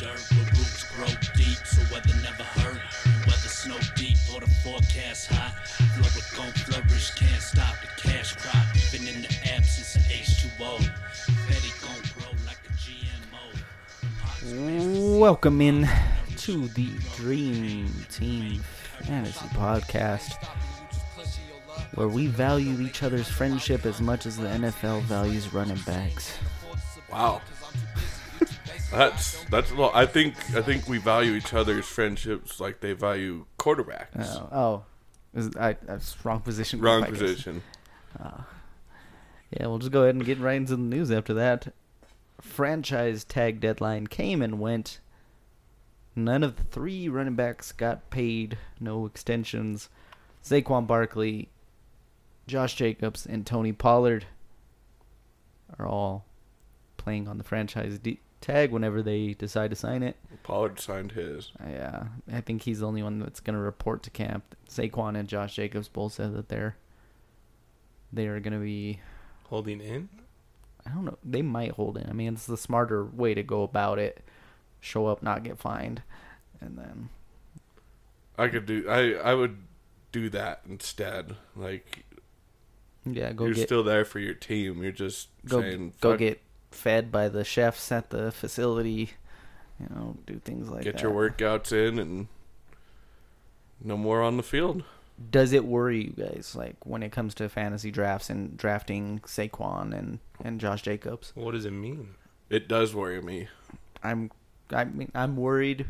dirt where roots grow deep, so weather never hurt. Weather snow deep or the forecast hot. Flora gon' flourish, can't stop the cash crop. Even in the absence of H2O. Betty gon' grow like a GMO. Welcome in to the Dream Team Fantasy Podcast, where we value each other's friendship as much as the NFL values running backs. Wow. That's that's well. I think I think we value each other's friendships like they value quarterbacks. Oh, oh is, I, that's wrong position. Wrong position. Ah. Yeah, we'll just go ahead and get right into the news after that. Franchise tag deadline came and went. None of the three running backs got paid. No extensions. Saquon Barkley, Josh Jacobs, and Tony Pollard are all playing on the franchise tag whenever they decide to sign it. Pollard signed his. Yeah, I think he's the only one that's going to report to camp. Saquon and Josh Jacobs both said that they're they are going to be Holding in? I don't know. They might hold in. I mean, it's the smarter way to go about it. Show up, not get fined, and then I could do. I I would do that instead. Like yeah, go you're get still there for your team. You're just go saying go get fed by the chefs at the facility. You know, do things like get that. your workouts in and no more on the field. Does it worry you guys like when it comes to fantasy drafts and drafting Saquon and and Josh Jacobs? What does it mean? It does worry me. I'm I mean I'm worried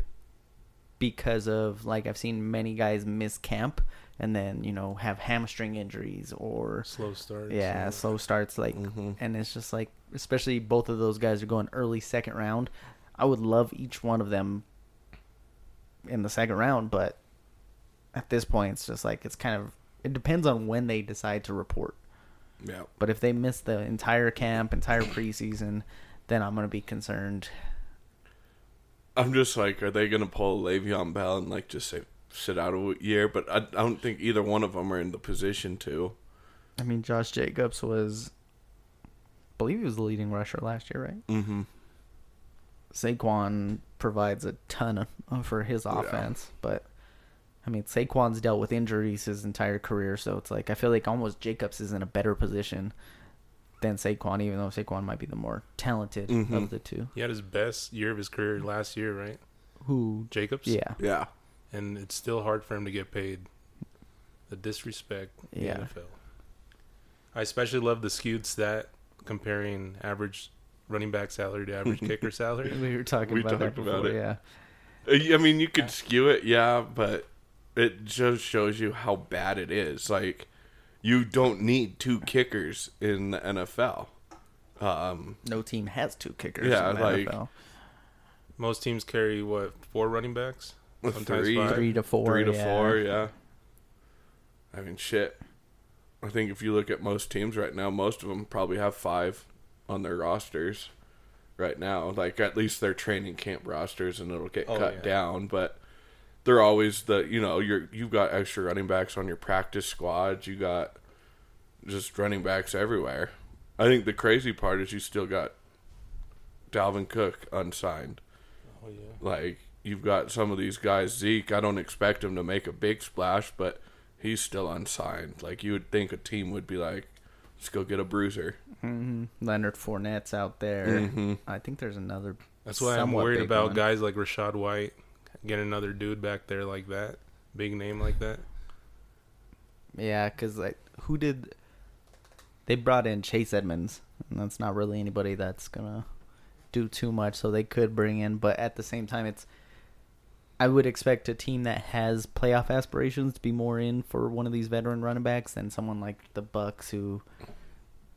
because of like I've seen many guys miss camp and then you know have hamstring injuries or Slow start. yeah slow starts like Mhm. and it's just like especially both of those guys are going early second round i would love each one of them in the second round but at this point it's just like it's kind of it depends on when they decide to report Yeah. but if they miss the entire camp entire preseason then i'm going to be concerned I'm just like, are they gonna pull Le'Veon Bell and like just say sit out a year? But I, I don't think either one of them are in the position to. i mean josh jacobs was I believe he was the leading rusher last year right Mm-hmm. Saquon provides a ton of, for his offense, but I mean Saquon's dealt with injuries his entire career, so it's like I feel like almost Jacobs is in a better position than Saquon, even though Saquon might be the more talented Mhm. of the two. He had his best year of his career last year, right? Who? Jacobs? Yeah, Yeah. And it's still hard for him to get paid. The disrespect Yeah. the NFL. I especially love the skewed stat comparing average running back salary to average kicker salary. we were talking We about that talked about before. it. Yeah, I mean, you could skew it, yeah, but it just shows you how bad it is. Like, you don't need two kickers in the NFL. Um, no team has two kickers. Yeah, in the like- NFL. Most teams carry what four running backs? Sometimes three, five. three to four. three to yeah. four, yeah. I mean, shit. I think if you look at most teams right now, most of them probably have five on their rosters right now. Like at least their training camp rosters, and it'll get Oh, cut yeah. down. But they're always the you know you're you've got extra running backs on your practice squads. You got just running backs everywhere. I think the crazy part is you still got Dalvin Cook unsigned. Oh, yeah. Like you've got some of these guys, Zeke. I don't expect him to make a big splash, but he's still unsigned. Like you would think a team would be like, let's go get a bruiser. hmm Leonard Fournette's out there. Mhm. I think there's another. That's why I'm worried about one. guys like Rachaad White. Get another dude back there like that. Big name like that. Yeah, because like, who did? They brought in Chase Edmonds, and that's not really anybody that's gonna do too much. So they could bring in, but at the same time, it's. I would expect a team that has playoff aspirations to be more in for one of these veteran running backs than someone like the Bucks, who,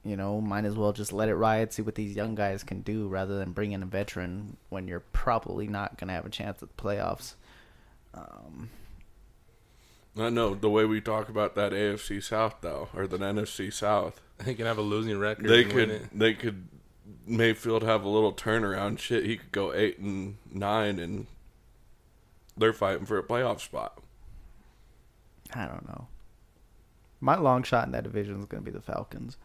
you know, might as well just let it ride, see what these young guys can do, rather than bring in a veteran when you're probably not gonna have a chance at the playoffs. Um, I know the way we talk about that AFC South though, or the NFC South. They can have a losing record. They could they could Mayfield have a little turnaround. Shit, he could go eight and nine, and they're fighting for a playoff spot. I don't know. My long shot in that division is going to be the Falcons.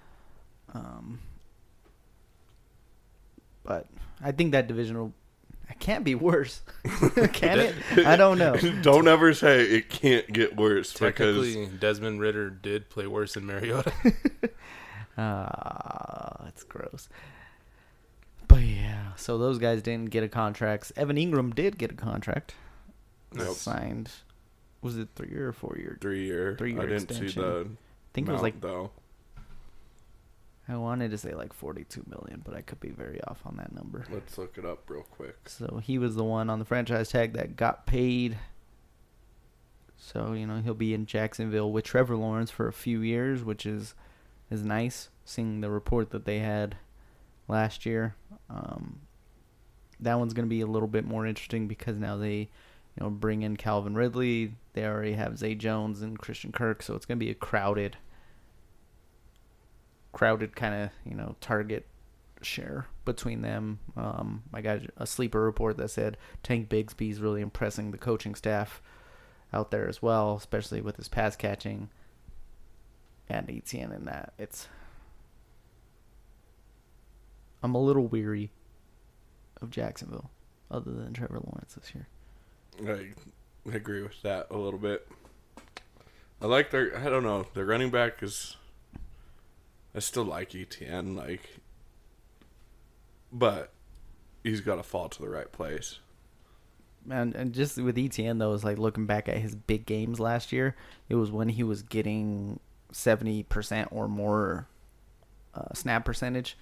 Um, but I think that division will It can't be worse. Can it? I don't know. Don't ever say it can't get worse because Technically, Desmond Ridder did play worse than Mariota. Ah, it's gross. But yeah, so those guys didn't get a contract. Evan Engram did get a contract. Nope. Signed. Was it three or four year? three year. Three-year I didn't see extension. the. I think it was like though. I wanted to say like forty-two million, but I could be very off on that number. Let's look it up real quick. So he was the one on the franchise tag that got paid. So you know he'll be in Jacksonville with Trevor Lawrence for a few years, which is is nice. Seeing the report that they had last year, um, that one's going to be a little bit more interesting because now they, you know, bring in Calvin Ridley. They already have Zay Jones and Christian Kirk, so it's going to be a crowded, crowded kind of you know target share between them. Um, I got a sleeper report that said Tank Bigsby is really impressing the coaching staff out there as well, especially with his pass catching and ETN in that. It's I'm a little weary of Jacksonville, other than Trevor Lawrence this year. I agree with that a little bit. I like their. I don't know. Their running back is. I still like ETN, like, but he's got to fall to the right place. And and just with ETN though, it's like looking back at his big games last year. It was when he was getting seventy percent or more uh, snap percentage,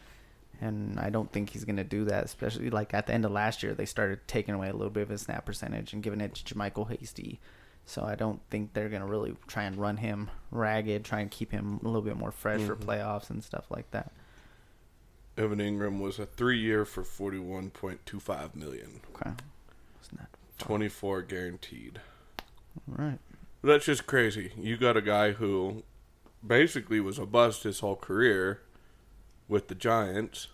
and I don't think he's gonna do that. Especially like at the end of last year, they started taking away a little bit of his snap percentage and giving it to JaMycal Hasty. So I don't think they're gonna really try and run him ragged, try and keep him a little bit more fresh for Mhm. playoffs and stuff like that. Evan Engram was a three year for forty one point two five million. Okay, it's not Twenty four guaranteed. all right. That's just crazy. You got a guy who basically was a bust his whole career with the Giants,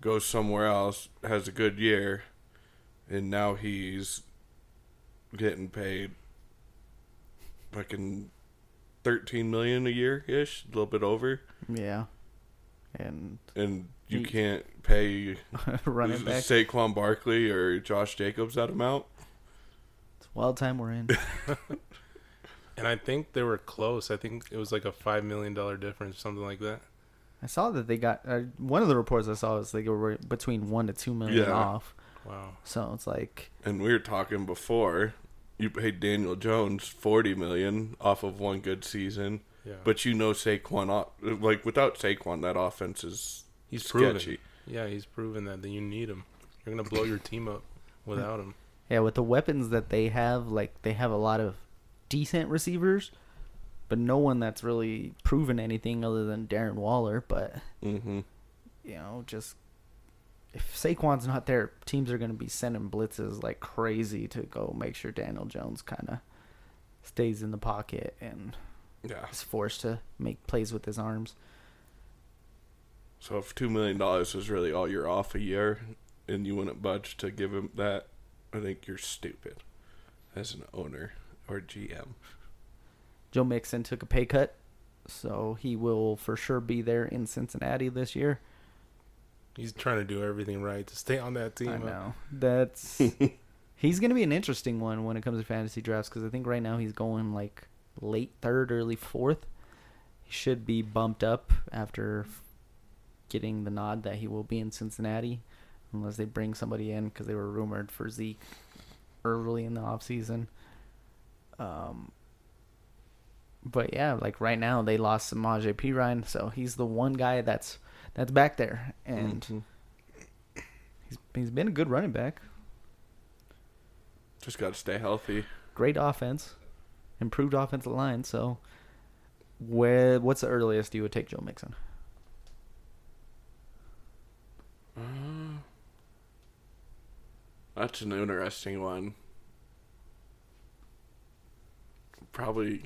goes somewhere else, has a good year, and now he's getting paid fucking thirteen million a year ish, a little bit over, Yeah, and and you He- can't pay running back. Saquon Barkley or Josh Jacobs that amount. It's a wild time we're in. and I think they were close. I think it was like a five million dollar difference, something like that. I saw that they got uh, one of the reports I saw was they were between one to two million Yeah. off. Wow. So it's like And we were talking before. You paid Daniel Jones forty million off of one good season, Yeah. but you know Saquon. Like without Saquon, that offense is he's proven. Yeah, he's proven that, that you need him. You're gonna blow your team up without him. yeah, with the weapons that they have, like they have a lot of decent receivers, but no one that's really proven anything other than Darren Waller. But Mm-hmm. you know, just if Saquon's not there, teams are going to be sending blitzes like crazy to go make sure Daniel Jones kind of stays in the pocket and Yeah. is forced to make plays with his arms. So if two million dollars is really all you're off a year, and you wouldn't budge to give him that, I think you're stupid as an owner or GM. Joe Mixon took a pay cut, so he will for sure be there in Cincinnati this year. He's trying to do everything right to stay on that team. I know that's he's going to be an interesting one when it comes to fantasy drafts because I think right now he's going like late third, early fourth. He should be bumped up after getting the nod that he will be in Cincinnati, unless they bring somebody in because they were rumored for Zeke early in the offseason. Um, but yeah, like right now they lost Samaje Perine, so he's the one guy that's that's back there, and Mhm. he's he's been a good running back. just got to stay healthy. Great offense, improved offensive line. So, where what's the earliest you would take Joe Mixon? Uh, that's an interesting one. Probably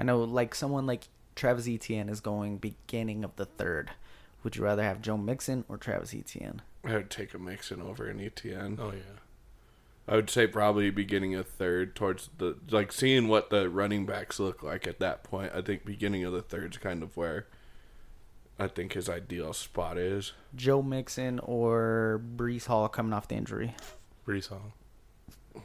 I know, like someone like Travis Etienne is going beginning of the third. Would you rather have Joe Mixon or Travis Etienne? I would take a Mixon over an Etienne. Oh yeah. I would say probably beginning of third towards the like seeing what the running backs look like at that point. I think beginning of the third's kind of where I think his ideal spot is. Joe Mixon or Breece Hall coming off the injury. Breece Hall. I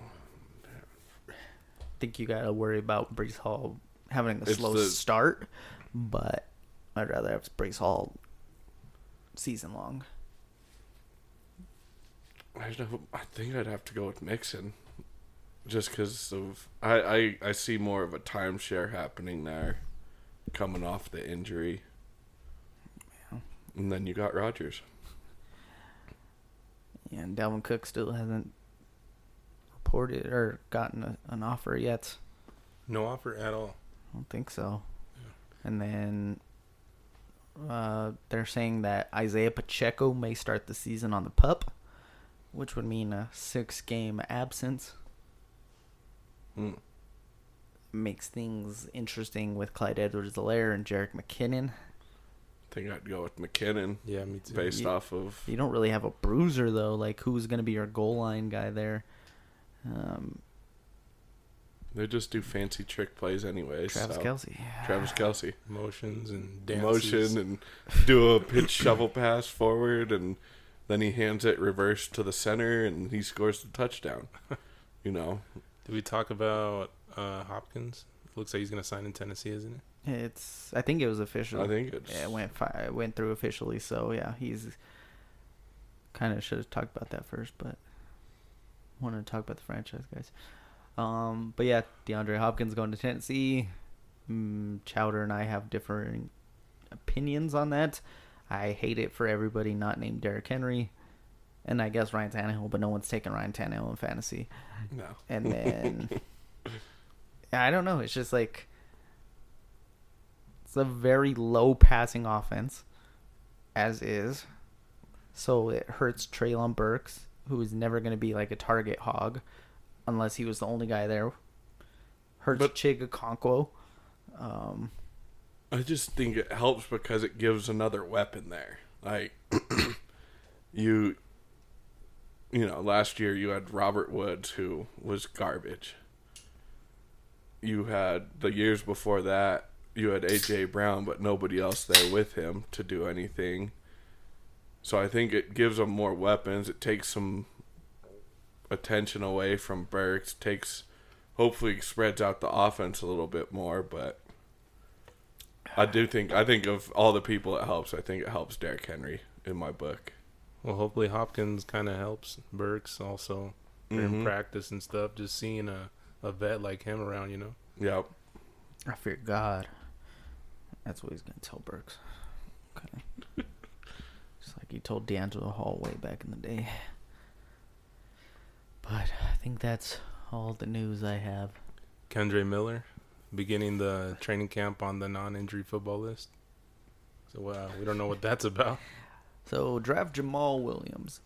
think you got to worry about Breece Hall having a It's slow the- start, but I'd rather have Breece Hall season long. I don't. I think I'd have to go with Mixon, just because of I, I I see more of a timeshare happening there, coming off the injury. Yeah. And then you got Rodgers. Yeah, and Dalvin Cook still hasn't reported or gotten a, an offer yet. No offer at all. I don't think so. And then uh, they're saying that Isaiah Pacheco may start the season on the pup, which would mean a six game absence. Hmm. Makes things interesting with Clyde Edwards Helaire and Jerick McKinnon. I think I'd go with McKinnon Yeah, me too. based You- off of. You don't really have a bruiser, though. Like, who's going to be your goal line guy there? Um, They just do fancy trick plays anyways. Travis so- Kelce. Travis Kelce. Motions and dances. Motion and do a pitch shovel pass forward, and then he hands it reverse to the center, and he scores the touchdown. You know, Did we talk about uh, Hopkins? Looks like he's gonna sign in Tennessee, isn't it? It's. I think it was official. I think it's. Yeah, it went fi- went through officially. So yeah, he's kind of should have talked about that first, but wanted to talk about the franchise guys. Um, but yeah, DeAndre Hopkins going to Tennessee. Mm, Chowder and I have differing opinions on that. I hate it for everybody not named Derrick Henry, and I guess Ryan Tannehill, but no one's taking Ryan Tannehill in fantasy. no. And then I don't know. It's just like it's a very low passing offense, as is. So it hurts Treylon Burks, who is never going to be like a target hog, unless he was the only guy there. Hurts But- Chig Okonkwo. Um, I just think it helps because it gives another weapon there. Like you you know, last year you had Robert Woods who was garbage. You had the years before that you had AJ Brown but nobody else there with him to do anything. So I think it gives them more weapons. It takes some attention away from Burks, takes hopefully spreads out the offense a little bit more, but I do think I think of all the people it helps. I think it helps Derrick Henry in my book. Well, hopefully Hopkins kind of helps Burks also in Mhm. practice and stuff. Just seeing a, a vet like him around, you know. Yep. I fear God. That's what he's going to tell Burks. Okay. Just like he told D'Angelo Hall way back in the day. But I think that's all the news I have. Kendre Miller beginning the training camp on the non-injury football list. So uh, we don't know what that's about. So draft Jamaal Williams,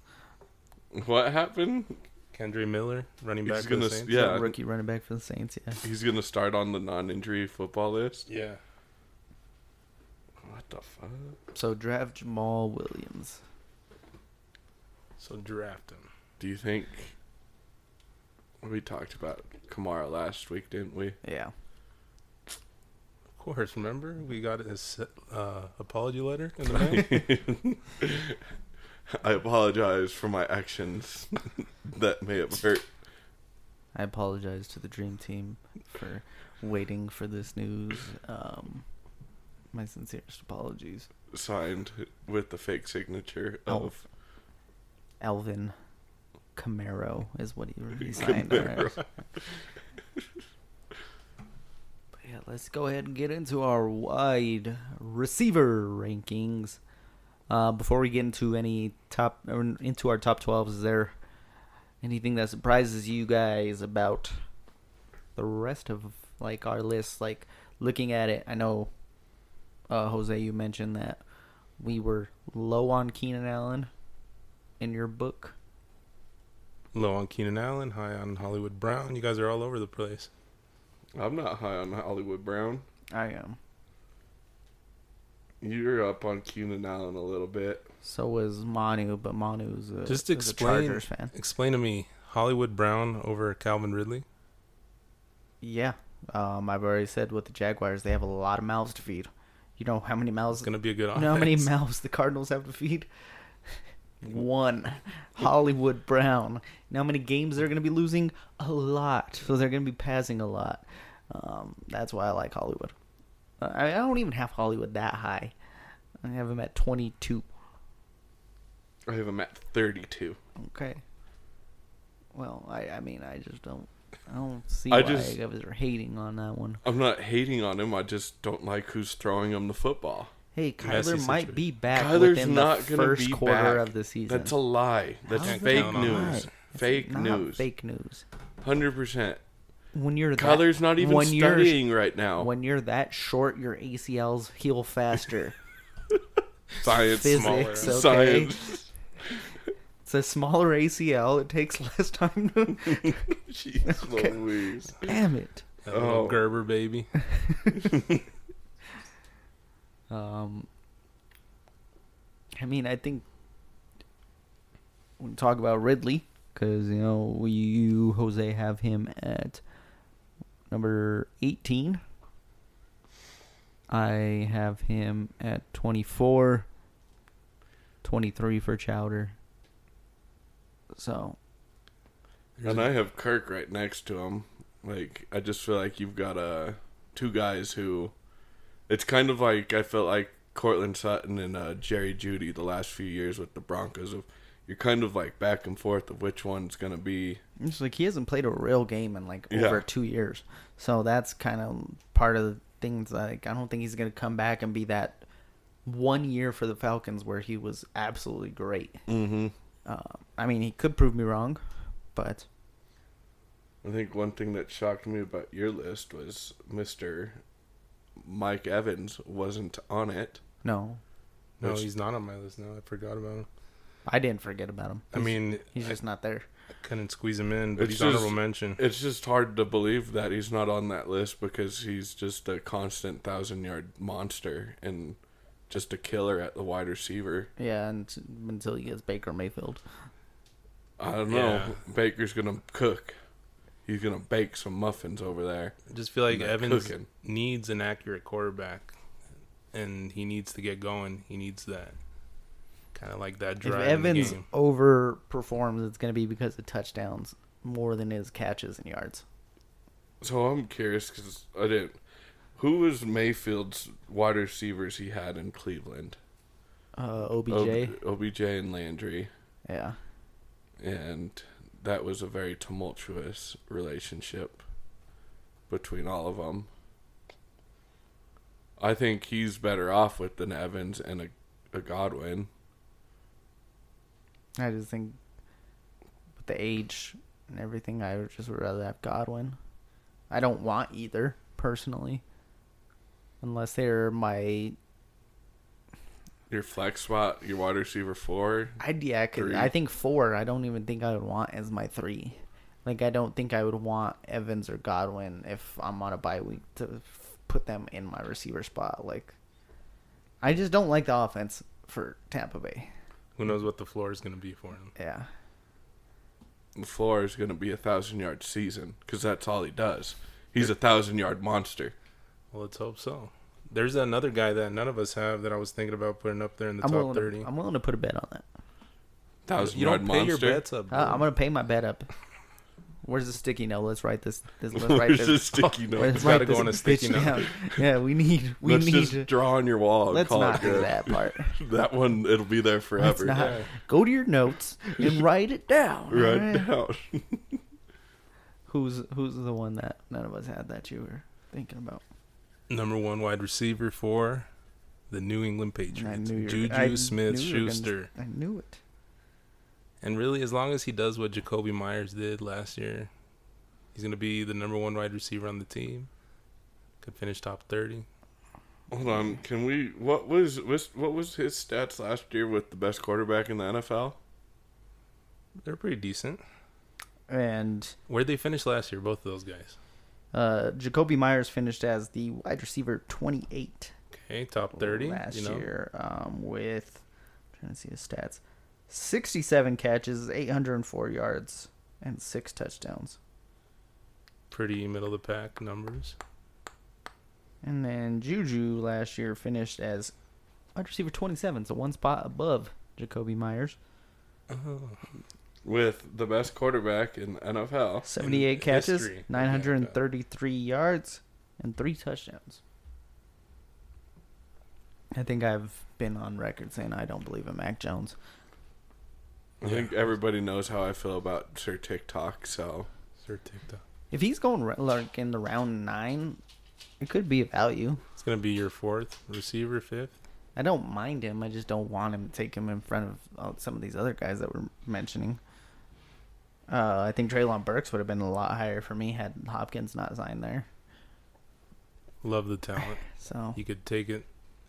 What happened? Kendre Miller, running He's back for gonna the Saints. yeah. the rookie running back for the Saints. Yeah. He's gonna start on the non-injury football list. Yeah. What the fuck? So draft Jamaal Williams. So draft him. Do you think we talked about Kamara last week, didn't we? Yeah. Of course, remember we got his uh, apology letter in the mail. I apologize for my actions that may have hurt. I apologize to the Dream Team for waiting for this news. Um, my sincerest apologies. Signed with the fake signature of Alvin Camaro is what he, he signed. Right. But yeah, let's go ahead and get into our wide receiver rankings. Uh, before we get into any top or into our top 12s, is there anything that surprises you guys about the rest of like our list? Like looking at it, I know uh, Jose, you mentioned that we were low on Keenan Allen in your book. Low on Keenan Allen, high on Hollywood Brown. You guys are all over the place. I'm not high on Hollywood Brown. I am. You're up on Keenan Allen a little bit. So was Manu, but Manu's a, Just is a explain. Chargers fan. Explain to me Hollywood Brown over Calvin Ridley. Yeah, um, I've already said with the Jaguars, they have a lot of mouths to feed. You know how many mouths? It's gonna be a good You know how many mouths the Cardinals have to feed? One. Hollywood Brown. Know how many games they're going to be losing? A lot. So they're going to be passing a lot. Um, that's why I like Hollywood. I, I don't even have Hollywood that high. I have him at 22. I have him at 32. Okay. Well, I, I mean, I just don't. I don't see I why just- guys are hating on that one. I'm not hating on him. I just don't like who's throwing him the football. Hey, Messy Kyler might situation. be back Kyler's within not the going to first be quarter back. of the season. That's a lie. That's How's fake a lie? news. It's Fake not news. Fake news. Hundred percent. When you're that, Kyler's not even when you're- studying right now. When you're that short, your ACLs heal faster. Science, Physics, okay? science. It's a smaller ACL. It takes less time to. Jeez Okay. Louise. Damn it. That little Oh. Gerber baby. Um, I mean, I think we talk about Ridley because you know you Jose have him at number eighteen. I have him at 24, 23 for Chowder. So, And I have Kirk right next to him. Like I just feel like you've got uh two guys who it's kind of like I felt like Courtland Sutton and uh, Jerry Jeudy the last few years with the Broncos of you're kind of like back and forth of which one's gonna be it's like he hasn't played a real game in like Yeah. over two years. So that's kind of part of the things. Like I don't think he's gonna come back and be that one year for the Falcons where he was absolutely great. mm-hmm. Uh, I mean, he could prove me wrong, but I think one thing that shocked me about your list was Mr. Mike Evans wasn't on it. no, No, Which- he's not on my list now. I forgot about him. I didn't forget about him. I He's- mean, he's I just not there. couldn't squeeze him in, but It's he's just- honorable mention. It's just hard to believe that he's not on that list because he's just a constant thousand yard monster and just a killer at the wide receiver. Yeah, and until he gets Baker Mayfield. I don't know. Yeah. Baker's gonna cook. He's gonna bake some muffins over there. I just feel like Evans cooking. needs an accurate quarterback, and he needs to get going. He needs that kind of like that drive in the Evans game. overperforms, it's going to be because of touchdowns more than his catches and yards. So I'm curious because I didn't. Who was Mayfield's wide receivers he had in Cleveland? Uh, OBJ. Ob- OBJ and Landry. yeah. and that was a very tumultuous relationship between all of them. I think he's better off with an Evans and a, a Godwin. I just think with the age and everything, I would just rather have Godwin. I don't want either personally, unless they're my. Your flex spot, your wide receiver four. I yeah, 'cause Three. I think four. I don't even think I would want as my three. Like I don't think I would want Evans or Godwin if I'm on a bye week to f- put them in my receiver spot. Like, I just don't like the offense for Tampa Bay. Who knows what the floor is going to be for him? Yeah. The floor is going to be a thousand yard season because that's all he does. He's a thousand yard monster. Well, let's hope so. There's another guy that none of us have that I was thinking about putting up there in the I'm top willing. thirty. To, I'm willing to put a bet on that. Thousand you don't pay monster. your bets up. Uh, I'm gonna pay my bet up. Where's the sticky note? Let's write this. this let's write Where's this. the sticky note? Let's It's gotta write go on a sticky note. down. Yeah, we need. We Let's need. just to, draw on your wall. And let's call not it do that part. That one, it'll be there Let's forever. not Yeah. go to your notes and write it down. Right alright? down. Who's Who's the one that none of us had that you were thinking about? Number one wide receiver for the New England Patriots, knew you. were- Juju I Smith knew you were gonna- Schuster. I knew it. And really, as long as he does what Jakobi Meyers did last year, he's going to be the number one wide receiver on the team. Could finish top 30. Hold on, can we? What was was what was his stats last year with the best quarterback in the NFL? They're pretty decent. And Where'd they finish last year, both of those guys? Uh, Jakobi Meyers finished as the wide receiver 28. Okay, top 30. last you know? year um, with I'm trying to see his stats 67 catches 804 yards and six touchdowns Pretty middle of the pack numbers. And then Juju last year finished as wide receiver 27, so one spot above Jakobi Meyers. Oh, With the best quarterback in the NFL. 78 catches, history. 933 yards, and three touchdowns. I think I've been on record saying I don't believe in Mac Jones. I think everybody knows how I feel about Sir TikTok, so Sir TikTok. If he's going ra- like in the round nine, it could be a value. It's gonna be your fourth receiver, fifth. I don't mind him. I just don't want him to take him in front of uh, some of these other guys that we're mentioning. Uh, I think Treylon Burks would have been a lot higher for me had Hopkins not signed there. Love the talent. So, He could take it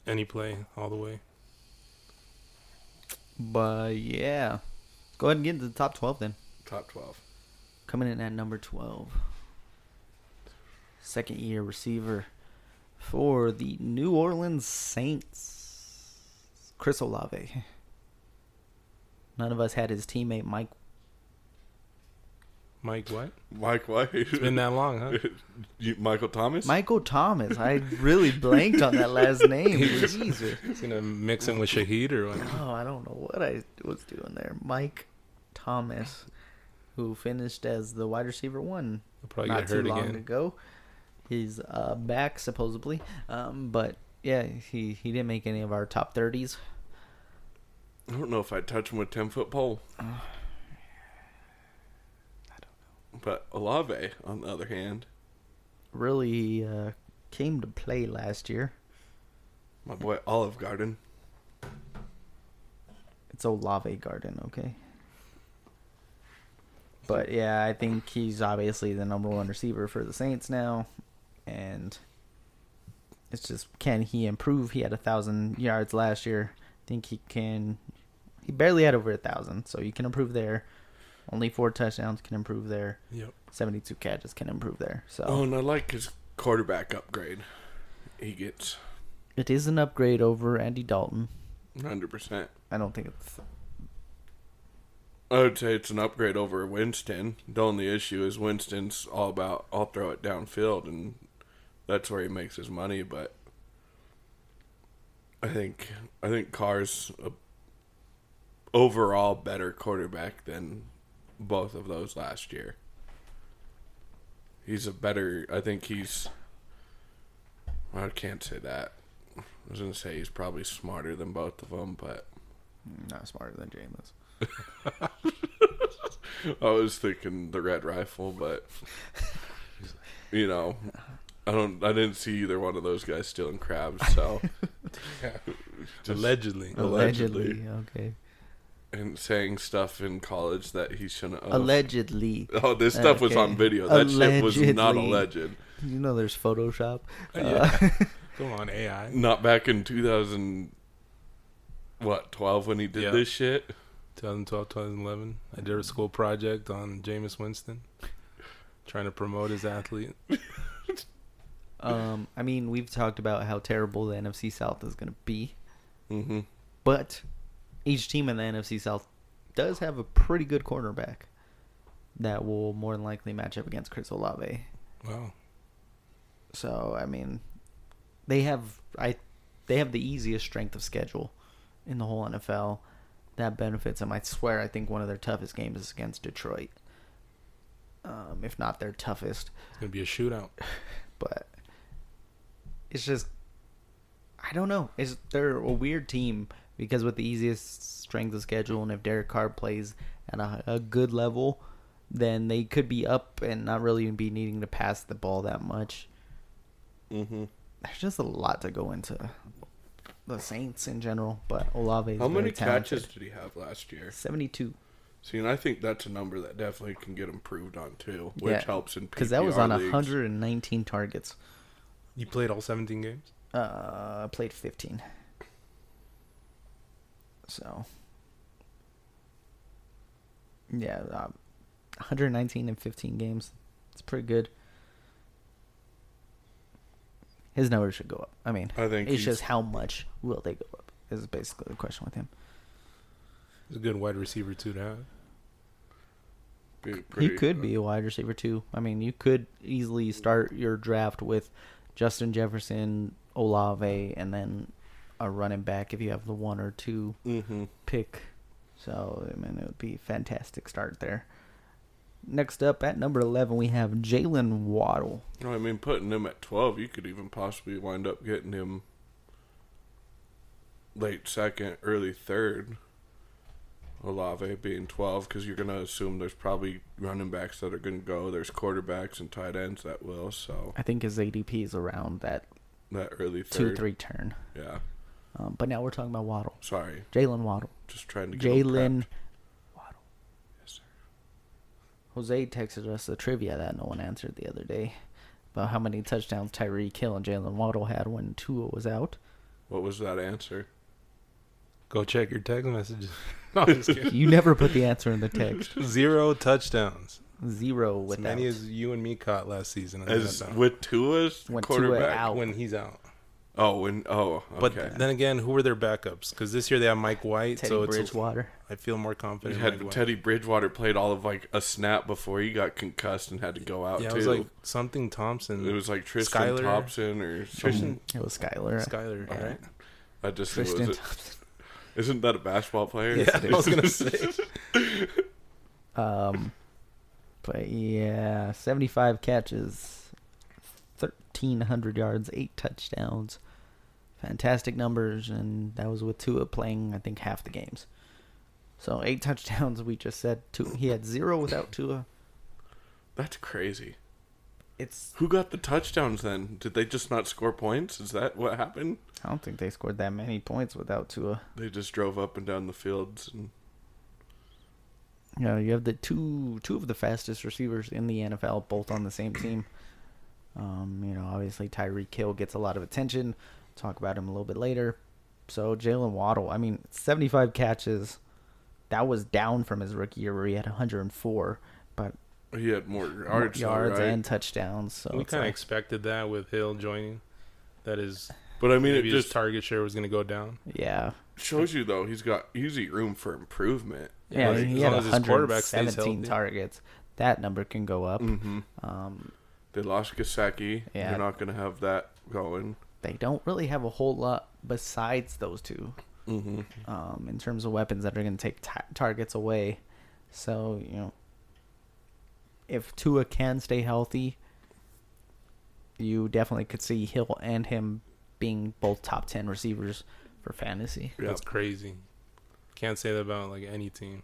any play all the way. but yeah, go ahead and get into the top twelve then. top 12. Coming in at number 12. Second year receiver for the New Orleans Saints. Chris Olave. None of us had his teammate Mike. Mike, what? Mike White. It's been that long, huh? You- Michael Thomas? Michael Thomas. I really blanked on that last name. Jesus. He's gonna mix him with Shahid or what? Oh, I don't know what I was doing there. Mike Thomas, who finished as the wide receiver one He'll probably not get too long again. ago. He's uh, back supposedly, um, but yeah, he he didn't make any of our top thirties. I don't know if I'd touch him with 10 foot pole. But Olave, on the other hand, Really uh, came to play last year. my boy Olive Garden. It's Olave Garden, okay. But yeah, I think he's obviously the number one receiver for the Saints now, and it's just can he improve? He had a thousand yards last year. I think he can. He barely had over a thousand, so you can improve there. Only four touchdowns can improve there. Yep. Seventy-two catches can improve there. So Oh, and I like his quarterback upgrade. He gets it is an upgrade over Andy Dalton. 100%. I don't think it's I would say it's an upgrade over Winston. The only issue is Winston's all about I'll throw it downfield, and that's where he makes his money. But I think I think Carr's a overall better quarterback than both of those last year. He's a better. I think he's. I can't say that. I was gonna say he's probably smarter than both of them, but not smarter than Jameis. I was thinking the red rifle, but you know, I don't. I didn't see either one of those guys stealing crabs. So just- Allegedly. Allegedly. Allegedly, okay. And saying stuff in college that he shouldn't. Have. Allegedly. Oh, this stuff was on video. That shit was not Allegedly. alleged. You know, there's Photoshop. Yeah. Uh, Come on, AI. Not back in 2000. What 12 when he did Yeah. this shit? 2012, 2011. I did a school project on Jameis Winston, trying to promote his athlete. um, I mean, we've talked about how terrible the NFC South is going to be, Mm-hmm. but each team in the NFC South does have a pretty good cornerback that will more than likely match up against Chris Olave. Wow. So I mean, they have I they have the easiest strength of schedule in the whole NFL. That benefits them. I swear, I think one of their toughest games is against Detroit, um, if not their toughest. It's gonna be a shootout. But it's just I don't know. Is they're a weird team because with the easiest strength of schedule, and if Derek Carr plays at a, a good level, then they could be up and not really even be needing to pass the ball that much Mm-hmm. there's just a lot to go into the Saints in general, but Olave How many talented. catches did he have last year? 72. See, and I think that's a number that definitely can get improved on too, which Yeah, helps in Because that was on leagues. 119 targets. You played all 17 games. Uh, I played 15. So, yeah, uh, 119 in 15 games. It's pretty good. His numbers should go up. I mean, I think it's just how much will they go up? Is basically the question with him. He's a good wide receiver too now. Be He pretty- could be a wide receiver too. I mean, you could easily start your draft with Justin Jefferson, Olave, and then a running back if you have the one or two Mm-hmm. pick. So I mean, it would be a fantastic start there. Next up at number eleven, we have Jalen Waddle. I mean putting him at twelve, you could even possibly wind up getting him late second, early third. Olave being twelve, because you're gonna assume there's probably running backs that are gonna go. There's quarterbacks and tight ends that will. So I think his ADP is around that that early two three turn. yeah. Um, but now we're talking about Waddle, Sorry, Jalen Waddle, just trying to get Jalen. Waddle. Yes, sir. Jose texted us a trivia that no one answered the other day about how many touchdowns Tyreek Hill and Jalen Waddle had when Tua was out. What was that answer? Go check your text messages. No, I'm just kidding. You never put the answer in the text. Zero touchdowns. Zero As without. many as you and me caught last season. As with Tua's When Tua quarterback. out. when he's out. Oh, and oh, But then again, who were their backups? Because this year they have Mike White, Teddy so it's Bridgewater. I feel more confident. in had Mike White. Teddy Bridgewater played all of like a snap before he got concussed and had to go out Yeah, too. it was like something Thompson. it was like Tristan Skylar- Thompson or Tristan. It was Skylar. Skylar, Yeah. right? I just was Tristan. Isn't that a basketball player? Yeah, I was gonna say. Um, but yeah, 75 catches, 1,300 yards, eight touchdowns. Fantastic numbers, and that was with Tua playing, I think, half the games. So eight touchdowns. We just said two. He had zero without Tua. That's crazy. It's. Who got the touchdowns then? Did they just not score points? Is that what happened? I don't think they scored that many points without Tua. They just drove up and down the fields and You know, you have the two two of the fastest receivers in the NFL, both on the same team. Um, you know, obviously Tyreek Hill gets a lot of attention. Talk about him a little bit later. So Jalen Waddle, I mean, 75 catches. That was down from his rookie year where he had 104, but he had more more yards, yards, though, right? and touchdowns. So we kind of like- expected that with Hill joining. That is, But I mean, it maybe his just target share was going to go down. yeah, shows you though he's got easy room for improvement. yeah. Like, he as had long as his 117 targets. That number can go up. Mm-hmm. Um, They lost Gesicki. Yeah. They're not going to have that going. they don't really have a whole lot besides those two. Mm-hmm. um, in terms of weapons that are going to take ta- targets away. So you know, if Tua can stay healthy, you definitely could see Hill and him being both top ten receivers for fantasy. Yep. That's crazy. Can't say that about like any team.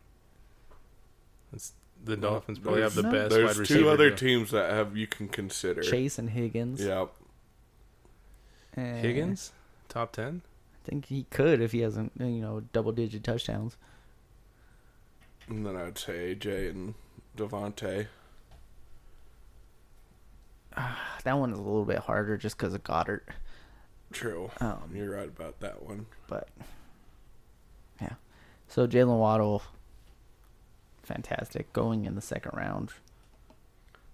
It's, the Dolphins probably have the there's- best There's wide receiver. two other though. teams that have you can consider. Chase and Higgins. Yeah. Eh, Higgins, top ten. I think he could if he hasn't, you know, double digit touchdowns. And then I'd say AJ and Devontae. That one is a little bit harder just because of Goedert. True. Um, You're right about that one. but yeah. So Jalen Waddle, fantastic, going in the second round.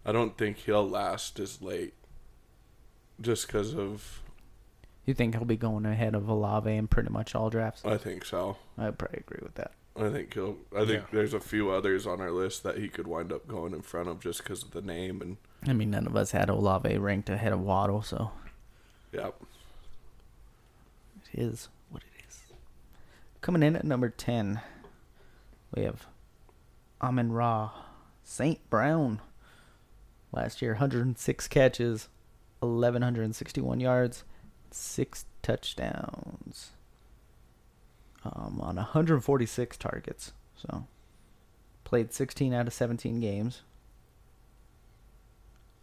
I don't think he'll last as late. Just because of. You think he'll be going ahead of Olave in pretty much all drafts? I think so. I'd probably agree with that. I think he'll. I think Yeah. there's a few others on our list that he could wind up going in front of just because of the name and. I mean, none of us had Olave ranked ahead of Waddle, so Yep. it is what it is. Coming in at number 10, we have Amon Ra St. Brown. Last year, 106 catches, 1,161 yards, six touchdowns um, on 146 targets. So, played 16 out of 17 games.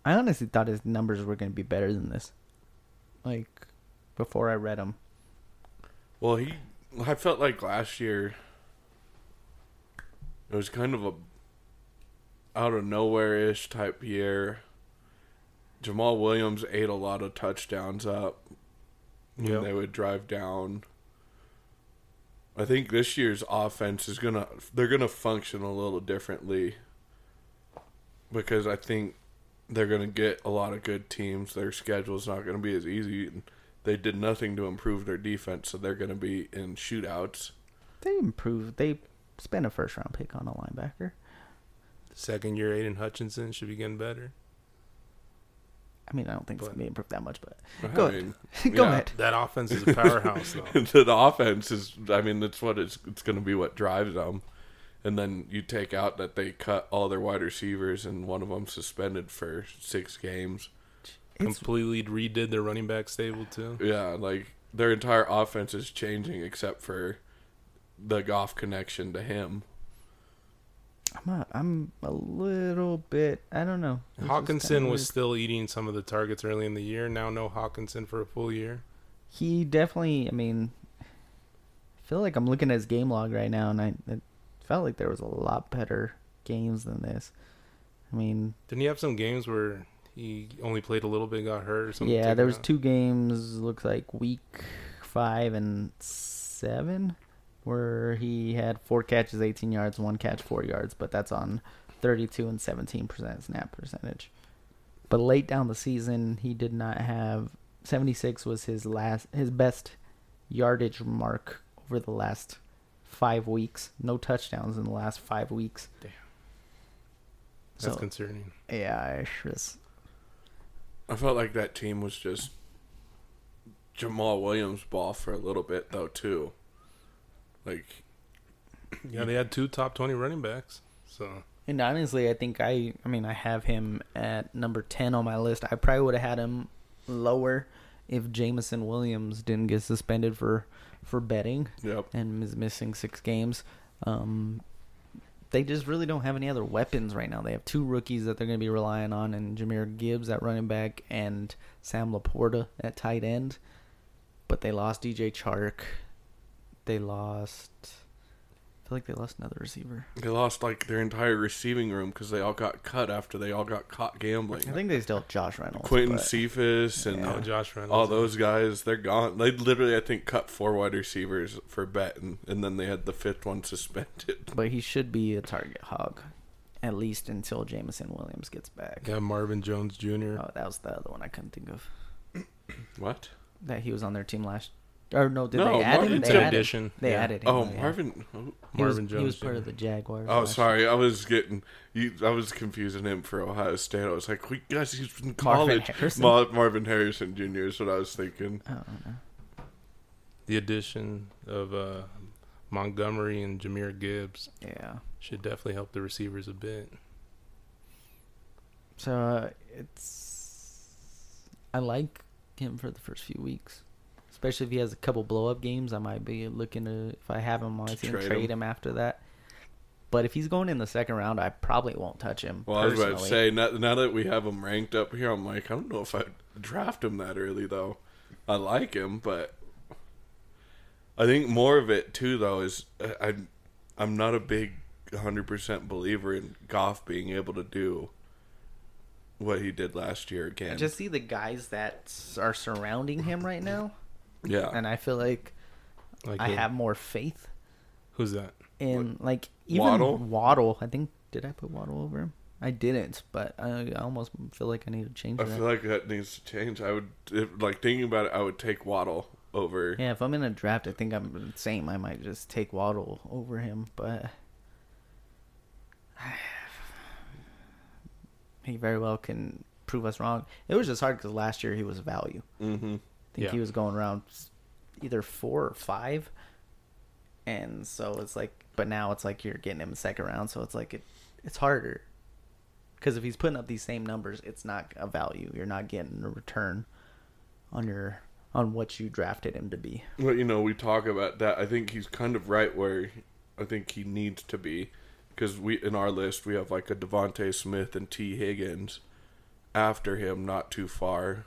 I honestly thought his numbers were going to be better than this. Like, before I read them. Well, he. I felt like last year. It was kind of a out of nowhere ish type year. Jamaal Williams ate a lot of touchdowns up. when Yep. they would drive down. I think this year's offense is gonna they're gonna function a little differently because I think they're gonna get a lot of good teams. Their schedule's not gonna be as easy. They did nothing to improve their defense, so they're gonna be in shootouts. They improved. They spent a first round pick on a linebacker. Second year, Aidan Hutchinson should be getting better. I mean, I don't think it's gonna be improved that much, but I go ahead. Go yeah. ahead. That offense is a powerhouse, though. the offense is i mean that's what it's it's going to be what drives them and then you take out that they cut all their wide receivers and one of them suspended for six games It's Completely redid their running back stable too. yeah like their entire offense is changing except for the golf connection to him I'm a, I'm a little bit. I don't know. It's just Hockenson kinda was weird. still eating some of the targets early in the year. Now no Hockenson for a full year. He definitely. I mean, I feel like I'm looking at his game log right now, and I it felt like there was a lot better games than this. I mean, Didn't he have some games where he only played a little bit, got hurt or something? yeah, there was out? two games. Looks like week five and seven, where he had four catches, 18 yards, one catch, four yards, but that's on 32 and 17 percent snap percentage. But late down the season, he did not have 76 was his last his best yardage mark over the last five weeks. No touchdowns in the last five weeks. Damn. That's So concerning. yeah, I just i felt like that team was just Jamaal Williams ball for a little bit though too like Yeah, they had two top twenty running backs. So And honestly, I think I, I mean, I have him at number 10 on my list. I probably would have had him lower if Jameson Williams didn't get suspended for, for betting yep and is missing six games. Um, they just really don't have any other weapons right now. They have two rookies that they're going to be relying on, and Jahmyr Gibbs at running back and Sam LaPorta at tight end. But they lost DJ Chark. They lost. I feel like they lost another receiver. they lost like their entire receiving room because they all got cut after they all got caught gambling I think they still have Josh Reynolds. Quintez but- Cephus and oh, Josh Reynolds. all those guys, they're gone. They literally, I think, cut four wide receivers for betting, and then they had the fifth one suspended. But he should be a target hog, at least until Jameson Williams gets back. Yeah, Marvin Jones Jr. Oh, that was the other one I couldn't think of. What? That he was on their team last. Or no, did No, they add him? They an added, addition. They Yeah. added him. Oh, yeah. Marvin. Oh, He was, Marvin He was part of the Jaguars. oh, last sorry. I was getting you. I was confusing him for Ohio State. I was like, "We guys, he's in Marvin college." Harrison? Ma- Marvin Harrison Jr. is what I was thinking. Oh, no. The addition of uh, Montgomery and Jahmyr Gibbs Yeah. should definitely help the receivers a bit. So uh, it's. I like him for the first few weeks, especially if he has a couple blow up games. I might be looking to if I have him on team, trade trade, him. him. after that. But if he's going in the second round, I probably won't touch him. Well, I was about to say now, now that we have him ranked up here, I'm like, I don't know if I'd draft him that early though. I like him, but I think more of it too though is uh, I I'm not a big 100% believer in Goff being able to do what he did last year I again. just see the guys that are surrounding him right now, yeah. and I feel like Like I who? have more faith who's that? in like even Waddle? Waddle? I think did I put Waddle over him? I didn't, but I, I almost feel like I need to change I that. feel like that needs to change. I would if, like thinking about it, I would take Waddle over yeah, if I'm in a draft, I think I'm the same. I might just take Waddle over him, but he very well can prove us wrong. It was just hard because last year he was a value. mm-hmm. I think Yeah. he was going around either four or five, and so it's like, but now it's like you're getting him second round, so it's like it, it's harder. Because if he's putting up these same numbers, it's not a value. You're not getting a return on your on what you drafted him to be. Well, you know, we talk about that. I think he's kind of right where I think he needs to be because we in our list we have like a DeVonta Smith and Tee Higgins after him, not too far,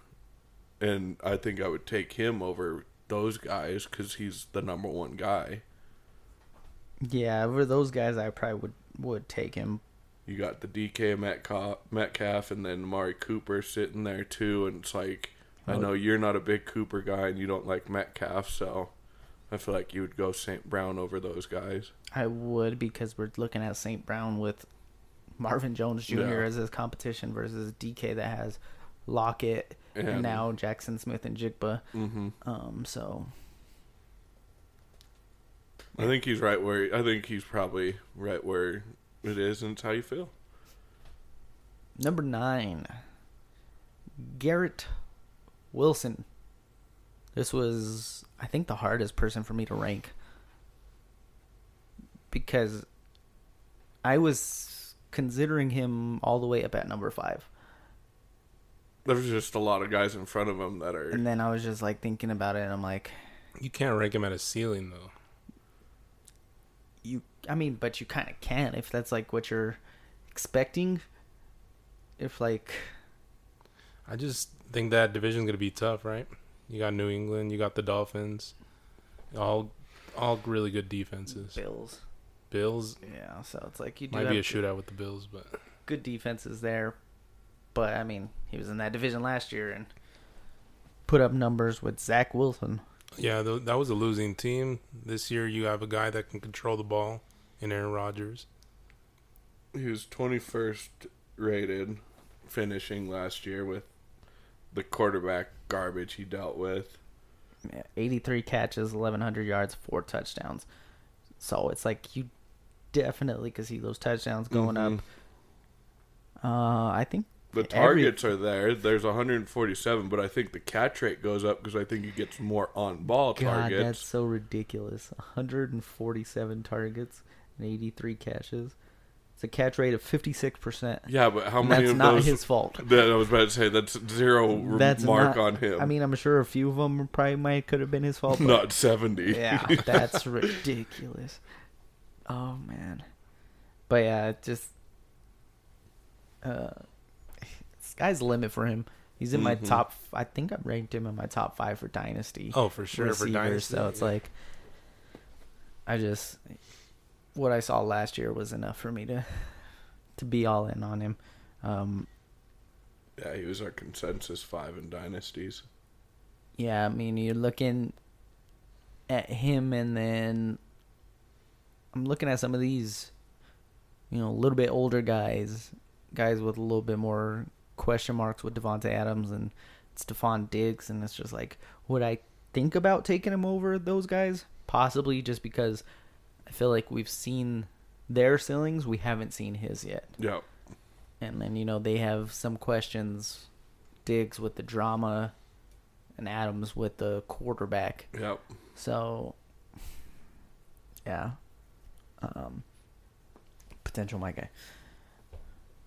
and I think I would take him over those guys because he's the number one guy. Yeah, over those guys, I probably would would take him. You got the DK Metcalf, Metcalf and then Amari Cooper sitting there too, and it's like I Oh. know you're not a big Cooper guy and you don't like Metcalf, so I feel like you would go St. Brown over those guys. I would because we're looking at St. Brown with Marvin Jones Jr. Yeah. as his competition versus DK that has Lockett and, And- now Jaxon Smith-Njigba. Mm-hmm. Um, so I think he's right where I think he's probably right where it is, and it's how you feel. number nine, Garrett Wilson. This was, I think, the hardest person for me to rank because I was considering him all the way up at number five. There's just a lot of guys in front of him that are. And then I was just like thinking about it, and I'm like, You can't rank him at a ceiling though. you, I mean, but you kind of can if that's like what you're expecting. If like, I just think that division's gonna be tough, right? You got New England, you got the Dolphins, all all really good defenses. Bills, Bills yeah, so it's like you do might be a shootout with the Bills, but good defenses there, but I mean, he was in that division last year and put up numbers with Zach Wilson. yeah, th- that was a losing team. This year, you have a guy that can control the ball in Aaron Rodgers. He was 21st rated, finishing last year with the quarterback garbage he dealt with. Yeah, 83 catches, 1,100 yards, four touchdowns. So it's like you definitely could see those touchdowns going Mhm. up. Uh, I think The every- targets are there. There's 147, but I think the catch rate goes up because I think he gets more on ball targets. God, that's so ridiculous. 147 targets and 83 catches. It's a catch rate of 56%. Yeah, but how many that's of not those? his fault. That I was about to say that's zero That's mark not- on him. I mean, I'm sure a few of them probably might could have been his fault. But not 70. yeah, that's ridiculous. Oh man, but yeah, it just uh, sky's the limit for him. He's in my Mhm. top. I think I ranked him in my top five for dynasty. Oh, for sure for dynasty. So it's yeah. like, I just what I saw last year was enough for me to to be all in on him. Um, yeah, he was our consensus five in dynasties. Yeah, I mean, you're looking at him, and then I'm looking at some of these, you know, a little bit older guys, guys with a little bit more question marks with Davante Adams and Stefon Diggs, and it's just like, would I think about taking him over those guys? Possibly, just because I feel like we've seen their ceilings, we haven't seen his yet. Yeah. And then, you know, they have some questions. Diggs with the drama and Adams with the quarterback. Yep. So, yeah. Um, potential my guy.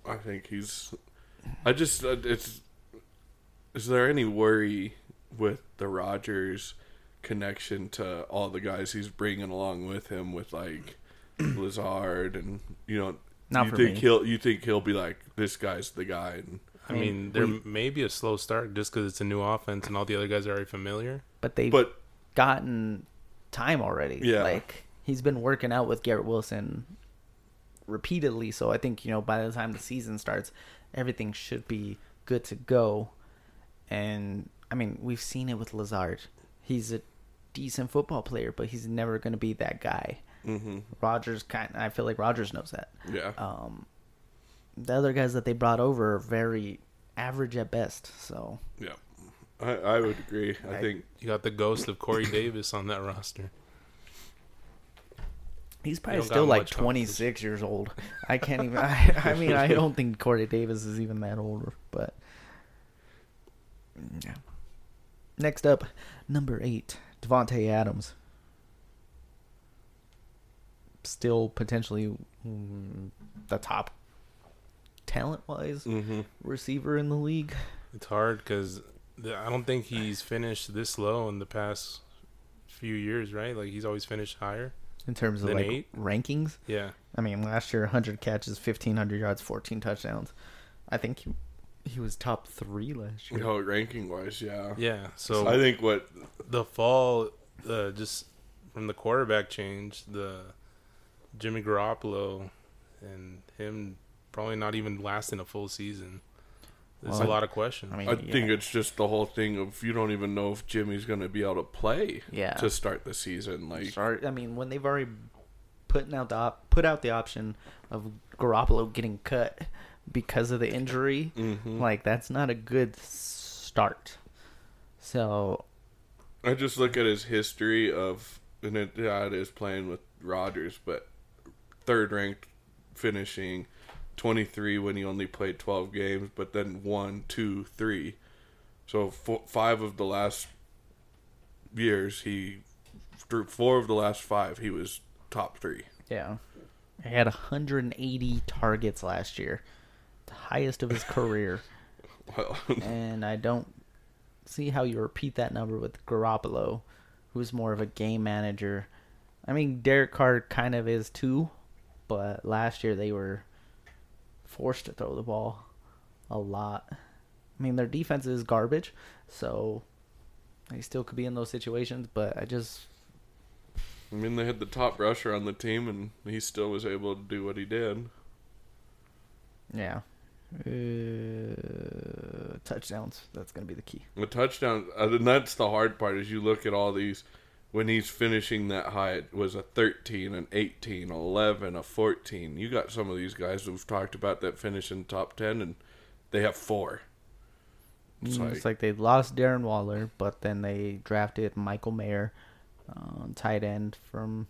I think he's. I just uh, it's. Is there any worry with the Rodgers connection to all the guys he's bringing along with him, with like Lazard and you know? Not you for think me. he'll? You think he'll be like this guy's the guy? And I I mean, mean, there may be a slow start just because it's a new offense and all the other guys are already familiar. But they've but gotten time already. Yeah. Like, he's been working out with Garrett Wilson repeatedly. So I think, you know, by the time the season starts, everything should be good to go. And, I mean, we've seen it with Lazard. He's a decent football player, but he's never going to be that guy. hmm Rodgers kind I feel like Rodgers knows that. yeah, Um, the other guys that they brought over are very average at best. So yeah. I I would agree. I I- think You got the ghost of Corey Davis on that roster. He's probably still like 26 years old. I can't even. I, I mean, I don't think Corey Davis is even that old. But yeah. Next up, number eight, Davante Adams. Still potentially mm, the top talent-wise hmm receiver in the league. It's hard because I don't think he's finished this low in the past few years, right? Like he's always finished higher. In terms of Then like eight? rankings. Yeah, I mean, last year 100 catches, 1500 yards, 14 touchdowns. I think he, he was top 3 last year. you know, ranking wise, yeah. yeah. So I think what the fall, uh, just from the quarterback change, the Jimmy Garoppolo and him probably not even lasting a full season. There's Well, a lot of questions. I mean, I yeah. think it's just the whole thing of you don't even know if Jimmy's going to be able to play Yeah. to start the season. Like, Start, I mean, when they've already putting out the op- put out the option of Garoppolo getting cut because of the injury, Mhm. like that's not a good start. So, I just look at his history of, and it, yeah, it is playing with Rodgers, but third ranked finishing, 23 when he only played 12 games, but then one, two, three. So four, five of the last years, he through four of the last five, he was top three. Yeah. He had 180 targets last year, the highest of his career. Well, and I don't see how you repeat that number with Garoppolo, who's more of a game manager. I mean, Derek Carr kind of is too, but last year they were forced to throw the ball a lot. I mean, their defense is garbage, so they still could be in those situations, but I just I mean, they had the top rusher on the team, and he still was able to do what he did. yeah. Uh, touchdowns. That's gonna be the key. The touchdown, uh, and that's the hard part. Is you look at all these when he's finishing that high, it was a 13, an 18, 11, a 14. You got some of these guys who've talked about that finish in top 10, and they have four. It's Mm, like, It's like they lost Darren Waller, but then they drafted Michael Mayer, uh, tight end from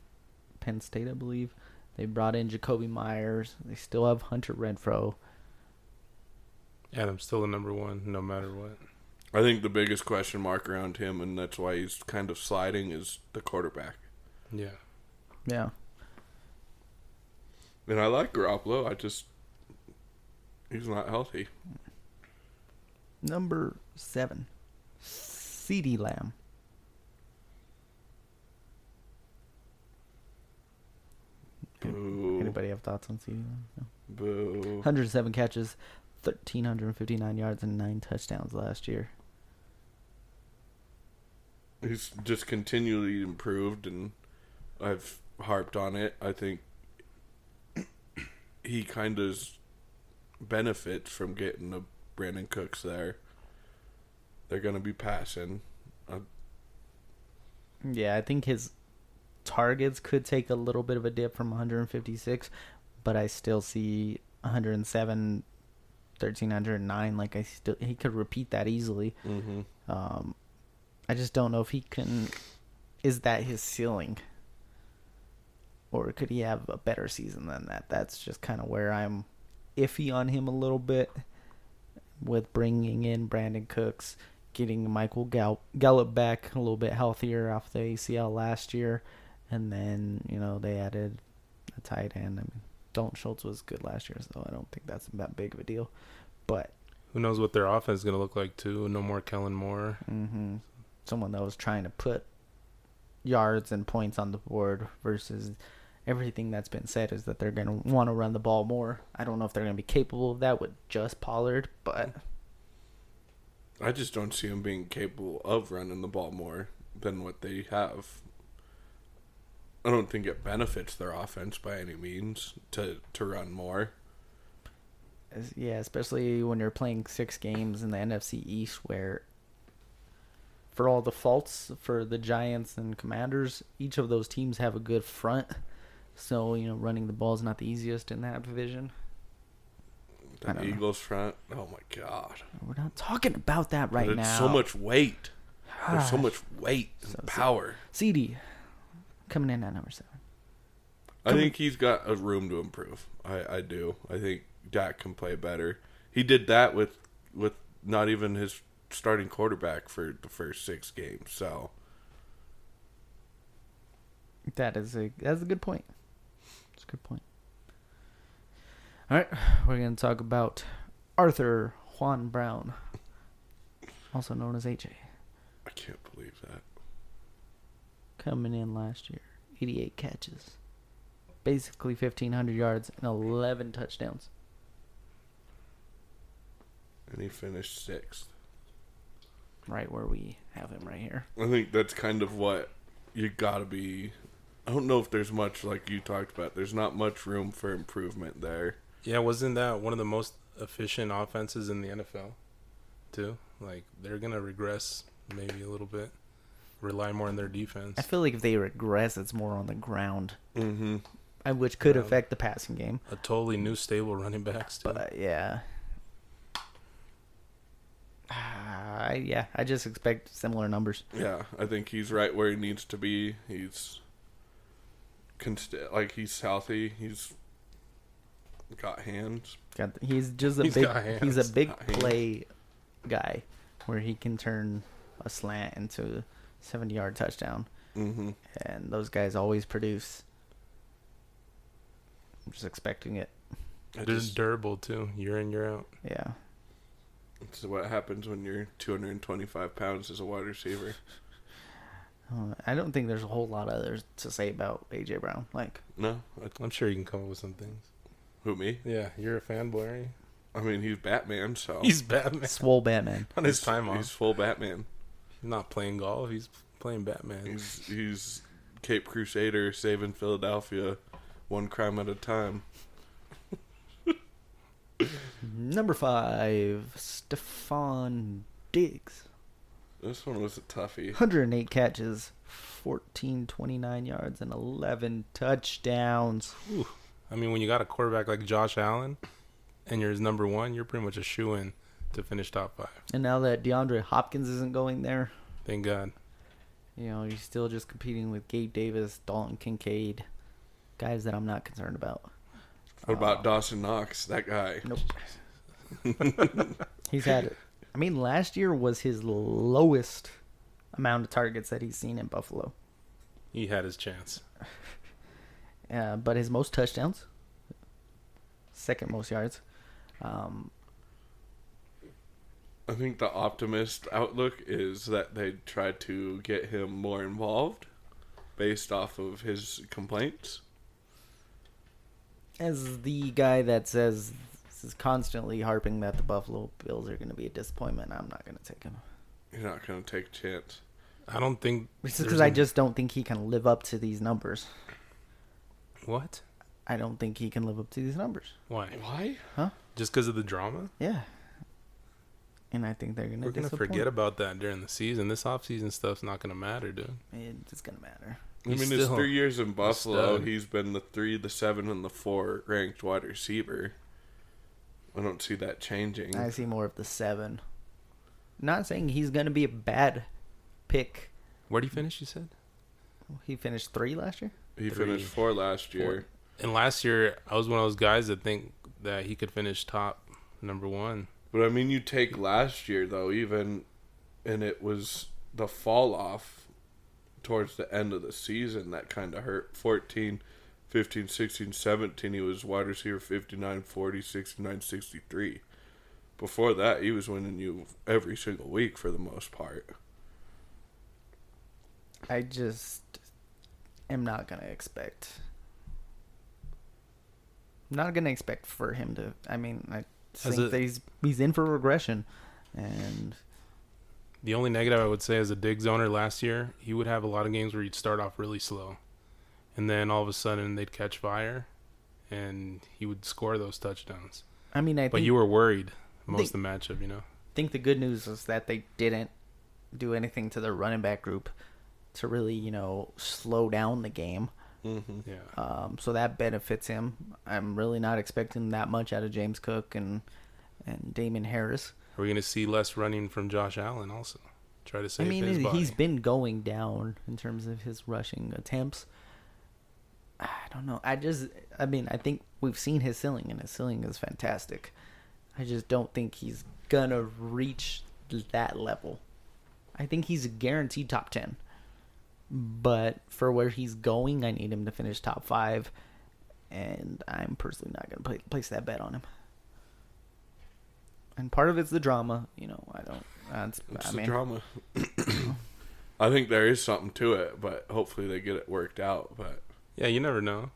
Penn State, I believe. They brought in Jakobi Meyers. They still have Hunter Renfrow. And I'm still the number one, no matter what. I think the biggest question mark around him, and that's why he's kind of sliding, is the quarterback. Yeah. Yeah. And I like Garoppolo. I just he's not healthy. Number seven, CeeDee Lamb. Boo. Anybody have thoughts on CeeDee Lamb? No. Boo. 107 catches, 1,359 yards, and nine touchdowns last year. He's just continually improved, and I've harped on it. I think he kind of benefits from getting a Brandin Cooks there. They're gonna be passing. Uh, Yeah, I think his targets could take a little bit of a dip from 156, but I still see 107, 1309. Like I still, he could repeat that easily. mm-hmm. Um, I just don't know if he can. Is that his ceiling, or could he have a better season than that? That's just kind of where I'm iffy on him a little bit. With bringing in Brandin Cooks, getting Michael Gal- Gallup back a little bit healthier off the ACL last year, and then you know they added a tight end. I mean, Dalton Schultz was good last year, so I don't think that's that big of a deal. But Who knows what their offense is going to look like, too? No more Kellen Moore. hmm Someone that was trying to put yards and points on the board versus everything that's been said is that they're going to want to run the ball more. I don't know if they're going to be capable of that with just Pollard, but I just don't see him being capable of running the ball more than what they have. I don't think it benefits their offense by any means to to run more. yeah, especially when you're playing six games in the NFC East where for all the faults for the Giants and Commanders, each of those teams have a good front. So, you know, running the ball is not the easiest in that division. The don't know. Eagles front. Oh my god. We're not talking about that right There's now. so much weight. There's so ah, much weight and So- power. CeeDee coming in at number seven. I think he's got a room to improve. I, I do. I think Dak can play better. He did that with with not even his starting quarterback for the first six games. So That is a that's a good point. That's a good point. All right, we're gonna talk about Arthur Juan Brown, also known as AJ, I can't believe that. coming in last year, 88 catches, basically 1,500 yards and 11 touchdowns. And he finished sixth. Right where we have him right here. I think that's kind of what you gotta be. I don't know if there's much like you talked about. There's not much room for improvement there. Yeah, wasn't that one of the most efficient offenses in the NFL, too? Like, they're going to regress maybe a little bit, rely more on their defense. I feel like if they regress, it's more on the ground, Mm-hmm. which could Yeah. affect the passing game. A totally new stable running backs, too. But yeah. Uh, yeah, I just expect similar numbers. Yeah, I think he's right where he needs to be. He's const- like he's healthy. He's Got hands. Got he's just a He's big he's a big Got hands. play guy where he can turn a slant into a 70 yard touchdown Mm-hmm. and those guys always produce. I'm just expecting it. I They're just, durable too, year in year out. Yeah. It's what happens when you're 225 pounds as a wide receiver. Uh, I don't think there's a whole lot of others to say about AJ Brown. Like No, I, I'm sure you can come up with some things. who me? Yeah, you're a fanboy. Aren't you? I mean, he's Batman, so He's Batman swole Batman. on his he's- time off. He's full Batman. He's not playing golf. He's playing Batman. He's he's Cape Crusader saving Philadelphia, one crime at a time. Number five, Stefon Diggs. This one was a toughie. 108 catches, 14, 29 yards, and 11 touchdowns. Whew. I mean, when you got a quarterback like Josh Allen, and you're his number one, you're pretty much a shoe in to finish top five. And now that DeAndre Hopkins isn't going there, Thank God. you know, you're still just competing with Gabe Davis, Dalton Kincaid, guys that I'm not concerned about. What about Uh, Dawson Knox? That guy. Nope. He's had it. I mean, last year was his lowest amount of targets that he's seen in Buffalo. He had his chance. Uh, but his most touchdowns, second most yards. Um, I think the optimist outlook is that they tried to get him more involved based off of his complaints. As the guy that says is constantly harping that the Buffalo Bills are going to be a disappointment, I'm not going to take him. You're not going to take a chance. I don't think. It's there's because I just don't think he can live up to these numbers. What? I don't think he can live up to these numbers. Why? Why? Huh? Just because of the drama? Yeah. And I think they're going to We're gonna disappoint. forget about that during the season. This offseason stuff's not gonna matter, dude. It's going to matter. I He's mean, his three years in Buffalo, stud. he's been the three, the seven, and the four ranked wide receiver. I don't see that changing. I see more of the seven. Not saying he's going to be a bad pick. Where do you finish? You said. He finished three last year. He Three. finished four last year. And last year, I was one of those guys that think that he could finish top number one. But I mean, you take last year though, even, and it was the fall off towards the end of the season that kind of hurt. 14, 15, 16, 17, he was wide receiver 59, 40, 69, 63. Before that, he was winning you every single week for the most part. I just am not going to expect. Not going to expect for him to. I mean, I think a- that he's he's in for regression, and The only negative I would say as a Diggs owner last year, he would have a lot of games where he'd start off really slow, and then all of a sudden they'd catch fire, and he would score those touchdowns. I mean, I But think, you were worried most think- of the matchup, you know. I think the good news is that they didn't do anything to the running back group to really, you know, slow down the game. Mm-hmm. Yeah. Um, so that benefits him. I'm really not expecting that much out of James Cook and and Damien Harris. Are we going to see less running from Josh Allen also? Try to save I mean, his body. he's been going down in terms of his rushing attempts. I don't know. I just, I mean, I think we've seen his ceiling, and his ceiling is fantastic. I just don't think he's gonna reach that level. I think he's a guaranteed top ten, but for where he's going, I need him to finish top five, and I'm personally not gonna pla place that bet on him. And part of it's the drama, you know. I don't. That's, It's I the mean, drama. I think there is something to it, but hopefully they get it worked out. But yeah, you never know.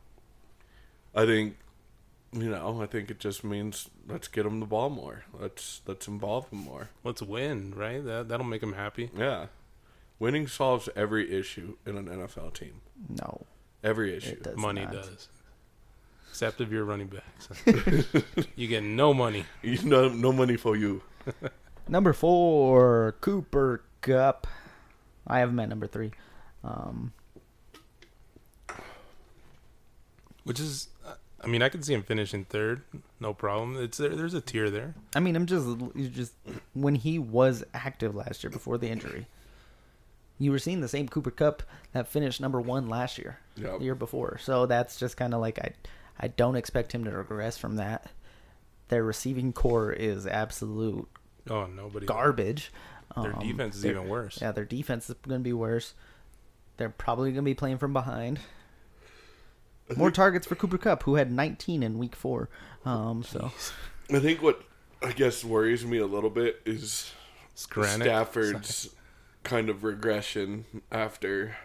I think, you know, I think it just means let's get them the ball more. Let's let's involve them more. Let's win, right? That that'll make them happy. Yeah, winning solves every issue in an NFL team. no. Every issue. It does money not. does. Except if you're running backs. you get no money. You know, no money for you. Number four, Cooper Kupp. I have him at number three. Um, Which is, I mean, I can see him finishing third, no problem. It's there. There's a tier there. I mean, I'm just, you just when he was active last year before the injury, you were seeing the same Cooper Kupp that finished number one last year, Yep. the year before. So that's just kind of like I, I don't expect him to regress from that. Their receiving core is absolute Oh, nobody. garbage. Their Um, defense is even worse. Yeah, their defense is going to be worse. They're probably going to be playing from behind. More targets for Cooper Kupp, who had 19 in Week Four. Um, so I think what I guess worries me a little bit is Skuranek. Stafford's kind of regression after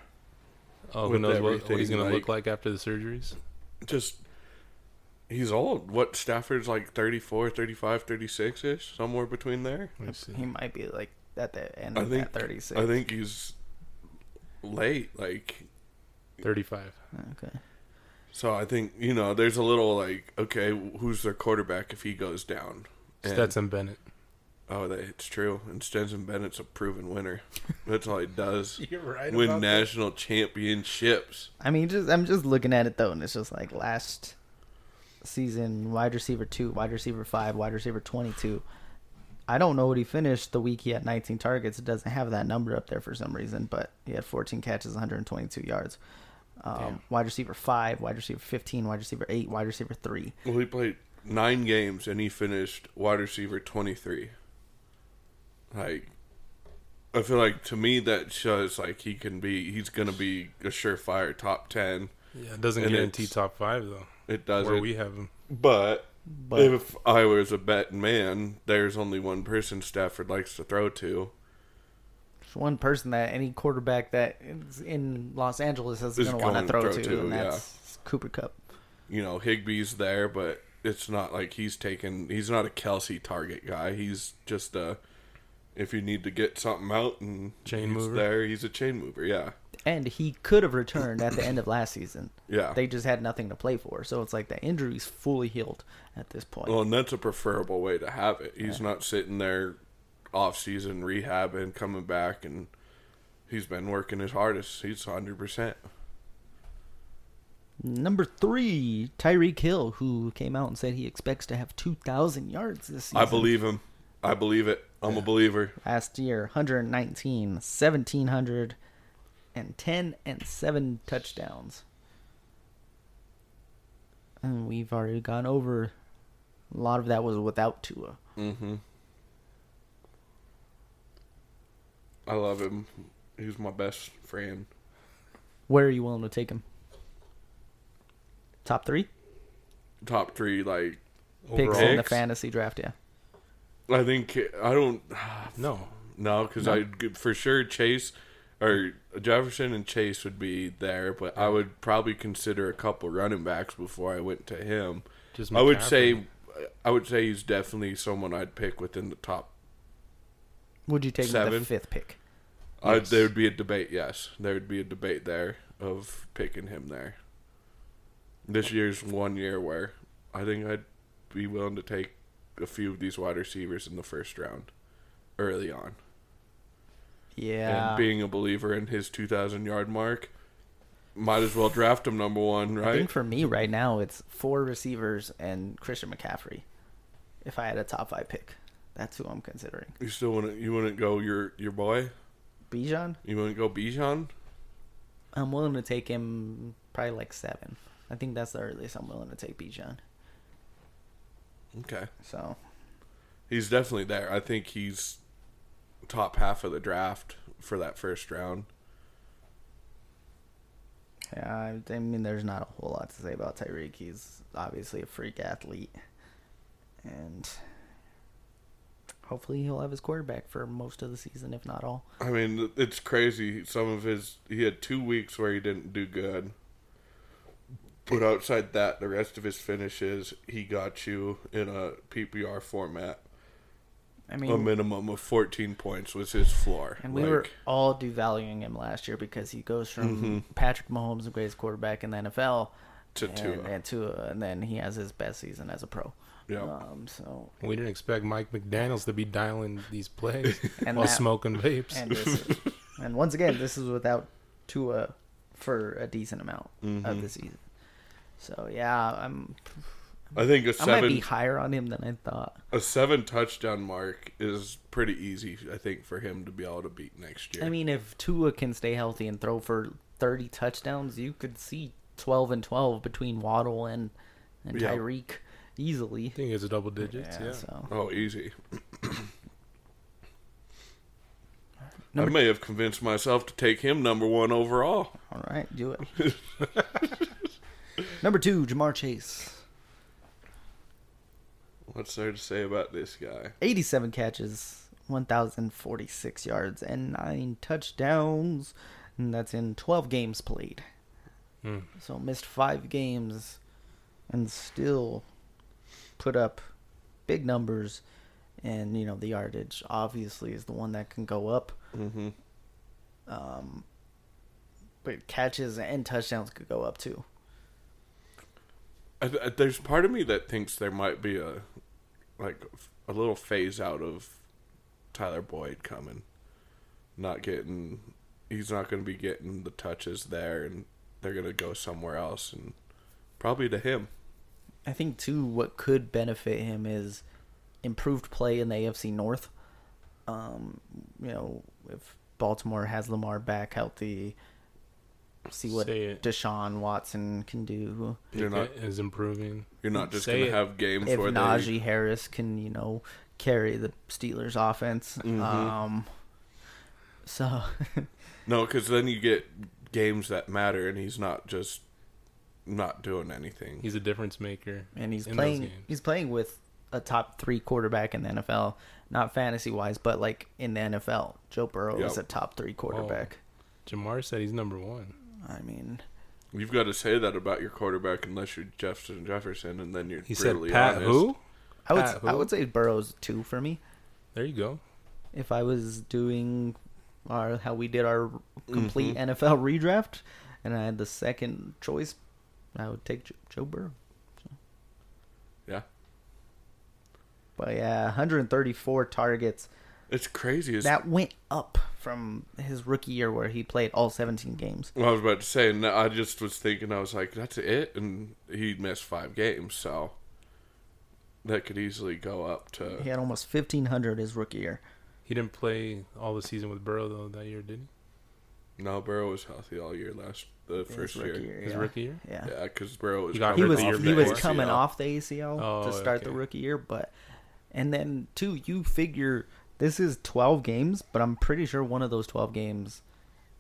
Oh, who knows what, what he's everything, going to look like- like after the surgeries? just he's old. What Stafford's like 34, 35, 36 ish, somewhere between there. Let me see. he might be like at the end I of think that 36. I think he's late like 35. Okay. so I think, you know, there's a little like okay, who's their quarterback if he goes down? And- Stetson Bennett. Oh, that it's true. And Stetson Bennett's a proven winner. That's all he does. You're right. Win national championships. I mean, just I'm just looking at it though, and it's just like last season, wide receiver two, wide receiver five, wide receiver twenty-two. I don't know what he finished the week he had 19 targets. It doesn't have that number up there for some reason, but he had 14 catches, 122 yards. Um, wide receiver five, wide receiver 15, wide receiver eight, wide receiver three. Well, he played nine games and he finished wide receiver 23. Like, I feel like to me that shows like he can be, he's going to be a surefire top 10. Yeah, it doesn't And guarantee it's- top five though. It does Where we have them. But, But if I was a betting man, there's only one person Stafford likes to throw to. there's one person that any quarterback that is in Los Angeles is Is going to want going to throw, throw to, to, and yeah. that's Cooper Kupp. You know, Higbee's there, but it's not like he's taking, he's not a Kelce target guy. He's just a, if you need to get something out and Chain he's mover. there, he's a chain mover. Yeah. And he could have returned at the end of last season. Yeah. They just had nothing to play for. So it's like the injury's fully healed at this point. Well, and that's a preferable way to have it. He's not sitting there off season rehabbing, coming back, and he's been working his hardest. He's hundred percent. Number three, Tyreek Hill, who came out and said he expects to have 2,000 yards this season. I believe him. I believe it. I'm a believer. Last year, 119, 1,700, and 10 and 7 touchdowns. And we've already gone over. A lot of that was without Tua. Mm-hmm. I love him. He's my best friend. Where are you willing to take him? Top three Top three, like picks Overall, in the fantasy draft. Yeah. I think I don't no. no because I for sure Chase or Jefferson and Chase would be there, but I would probably consider a couple running backs before I went to him. Just I would say, I would say he's definitely someone I'd pick within the top. Would you take Seven. the fifth pick? I, Yes. there would be a debate. Yes, there would be a debate there of picking him there. This year's one year where I think I'd be willing to take a few of these wide receivers in the first round, early on, Yeah. and being a believer in his two thousand yard mark, might as well draft him number one, right? I think for me right now it's four receivers and Christian McCaffrey. If I had a top five pick, that's who I'm considering. You still wouldn't you wouldn't go your your boy? Bijan, You wouldn't go Bijan? I'm willing to take him probably like seven. I think that's the earliest I'm willing to take Bijan. Okay. So He's definitely there. I think he's top half of the draft for that first round. yeah, I, mean, there's not a whole lot to say about Tyreek. He's obviously a freak athlete, and hopefully he'll have his quarterback for most of the season, if not all. I mean, it's crazy. Some of his he had two weeks where he didn't do good, but outside that, the rest of his finishes he got you in a PPR format. I mean, a minimum of fourteen points was his floor. And we Like, were all devaluing him last year because he goes from Mm-hmm. Patrick Mahomes, the greatest quarterback in the NFL, To and, Tua. and Tua, and then he has his best season as a pro. Yeah. Um, so We didn't expect Mike McDaniels to be dialing these plays And while that- smoking vapes. and this is, and once again, this is without Tua for a decent amount Mm-hmm. of the season. So yeah, I'm I think a I might be higher on him than I thought. a seven touchdown mark is pretty easy. I think for him to be able to beat next year. I mean, if Tua can stay healthy and throw for 30 touchdowns, you could see 12 and 12 between Waddle and and Yeah. Tyreek easily. I think it's a double digits. Yeah. So Oh, easy. Number- I may have convinced myself to take him number one overall. all right, do it. Number two, Ja'Marr Chase. What's there to say about this guy? 87 catches, 1,046 yards, and nine touchdowns. And that's in 12 games played. Hmm. So missed five games and still put up big numbers. And, you know, the yardage obviously is the one that can go up. Mm-hmm. Um, but catches and touchdowns could go up too. I, I, there's part of me that thinks there might be a like a little phase out of Tyler Boyd coming, not getting. He's not going to be getting the touches there, and they're going to go somewhere else, and probably to him. I think too what could benefit him is improved play in the AFC North. Um, you know, if Baltimore has Lamar back healthy, see what Deshaun Watson can do. You're not. Pickett is improving. You're not just Say going to it. have games If where Najee Harris can, you know, carry the Steelers offense. Mhm. Um, so no, because then you get games that matter, and he's not just not doing anything. He's a difference maker. and he's in those playing games. he's playing with a top three quarterback in the NFL, not fantasy wise, but like in the NFL. Joe Burrow is a top three quarterback. Ja'Marr said he's number one. I mean, You've got to say that about your quarterback unless you're Jefferson Jefferson, and then you're He said Pat honest. who? I would Pat I would say Burrow's two for me. There you go. If I was doing our how we did our complete Mhm. NFL redraft, and I had the second choice, I would take Jo- Joe Burrow. Yeah, But yeah, 134 targets. it's crazy. It's, That went up from his rookie year where he played all 17 games. well, I was about to say, and I just was thinking, I was like, that's it, and he missed five games, so that could easily go up to. He had almost 1,500 his rookie year. He didn't play all the season with Burrow though that year, did he? No, Burrow was healthy all year last the his first rookie year. he? His yeah. rookie year. Yeah. Yeah, because Burrow was He got coming he was the off he the was coming ACL. off the ACL Oh, to start the rookie year, but and then two, you figure this is 12 games, but I'm pretty sure one of those 12 games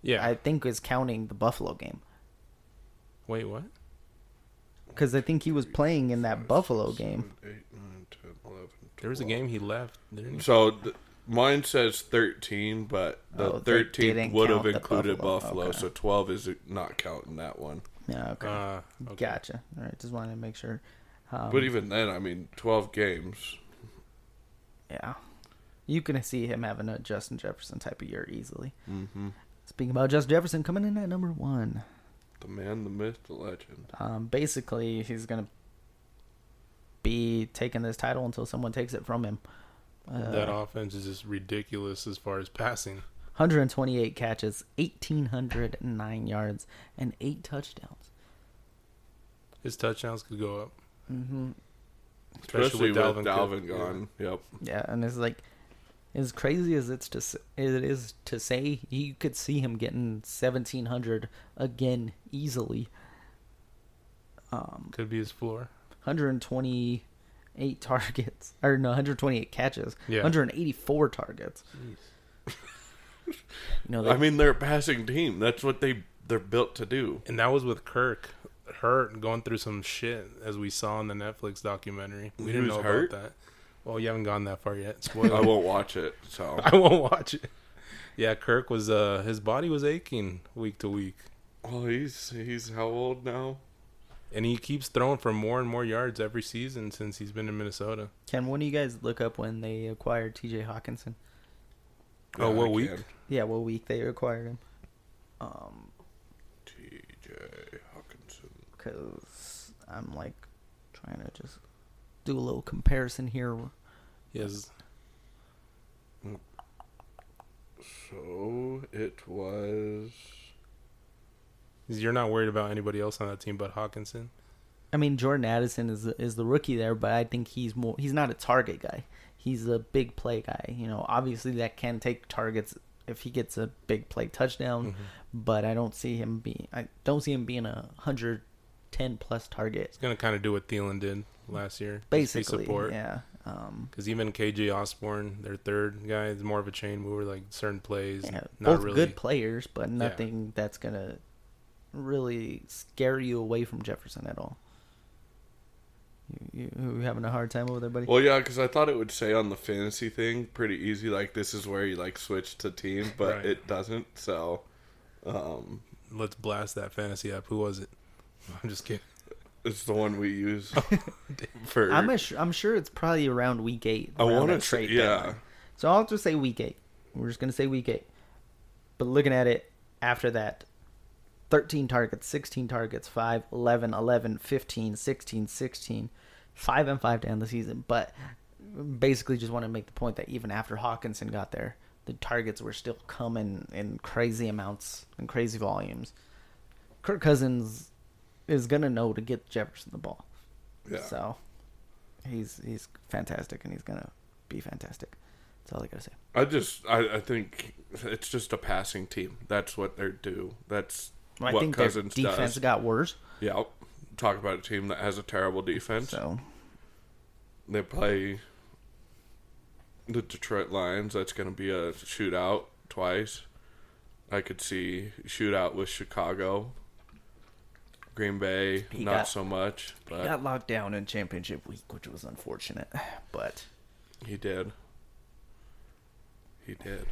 Yeah. I think is counting the Buffalo game Wait, what? because I think he was playing in that Buffalo game. Seven, eight, nine, 10, 11, There was a game he left, didn't he? So th- mine says 13, but the Oh, 13 would have included Buffalo. Buffalo, Okay. so 12 is not counting that one. Yeah, okay, Uh, okay. gotcha. All right, just wanted to make sure. Um, but even then, I mean, 12 games. yeah, you can see him having a Justin Jefferson type of year easily. hmm Speaking about Justin Jefferson coming in at number one. The man, the myth, the legend. Um, basically, he's gonna be taking this title until someone takes it from him. Uh, that offense is just ridiculous as far as passing. 128 catches, 1,809 yards, and eight touchdowns. His touchdowns could go up, Mm-hmm. Especially, with Dalvin, Cook. gone. Yep. Yeah, and it's like as crazy as it's to s- it is to say, you could see him getting 1,700 again easily. Um, Could be his floor. 128 targets, or no, 128 catches, Yeah. 184 targets. You know, they, I mean, they're a passing team. That's what they they're built to do. And that was with Kirk hurt, going through some shit, as we saw in the Netflix documentary. We He didn't know hurt? about that. Well, you haven't gone that far yet. Spoiler. I won't watch it. So I won't watch it. Yeah, Kirk was uh his body was aching week to week. well, he's he's how old now? And he keeps throwing for more and more yards every season since he's been in Minnesota. Ken, when do you guys look up when they acquired T.J. Hockenson? Oh, Yeah, what I week? can. Yeah, what week they acquired him? Um, T.J. Hockenson. because I'm like trying to just do a little comparison here. Yes. So it was. you're not worried about anybody else on that team but Hockenson. I mean, Jordan Addison is the, is the rookie there, but I think he's more. He's not a target guy. He's a big play guy. You know, obviously that can take targets if he gets a big play touchdown, Mhm. but I don't see him being. I don't see him being a hundred ten plus target. It's gonna kind of do what Thielen did last year. Just Basically, support. yeah. Um, Because even KJ Osborn, their third guy, is more of a chain mover, like certain plays. yeah, not both really. good players, but nothing that's gonna really scare you away from Jefferson at all. You, you, you having a hard time over there, buddy? Well, yeah, because I thought it would say on the fantasy thing pretty easy, like this is where you like switch to team, but Right. it doesn't. So, um, Let's blast that fantasy app. Who was it? I'm just kidding. It's the one we use for. I'm a, I'm sure it's probably around week eight. I want to say, trade yeah. deadline. So I'll just say week eight. We're just gonna say week eight. But looking at it after that, 13 targets, 16 targets, 5, 11, 11, 15, 16, 16, 5 and 5 to end the season. But basically just want to make the point that even after Hockenson got there, the targets were still coming in crazy amounts and crazy volumes. Kirk Cousins is gonna know to get Jefferson the ball. Yeah. So he's he's fantastic and he's gonna be fantastic. That's all I gotta say. I just, I, I think it's just a passing team. That's what they're due. That's I what think their Cousins defense does. got worse. Yeah. Talk about a team that has a terrible defense. So They play the Detroit Lions. That's going to be a shootout twice. I could see shootout with Chicago. Green Bay, He not got- so much, he got locked down in championship week, which was unfortunate. But he did. He did.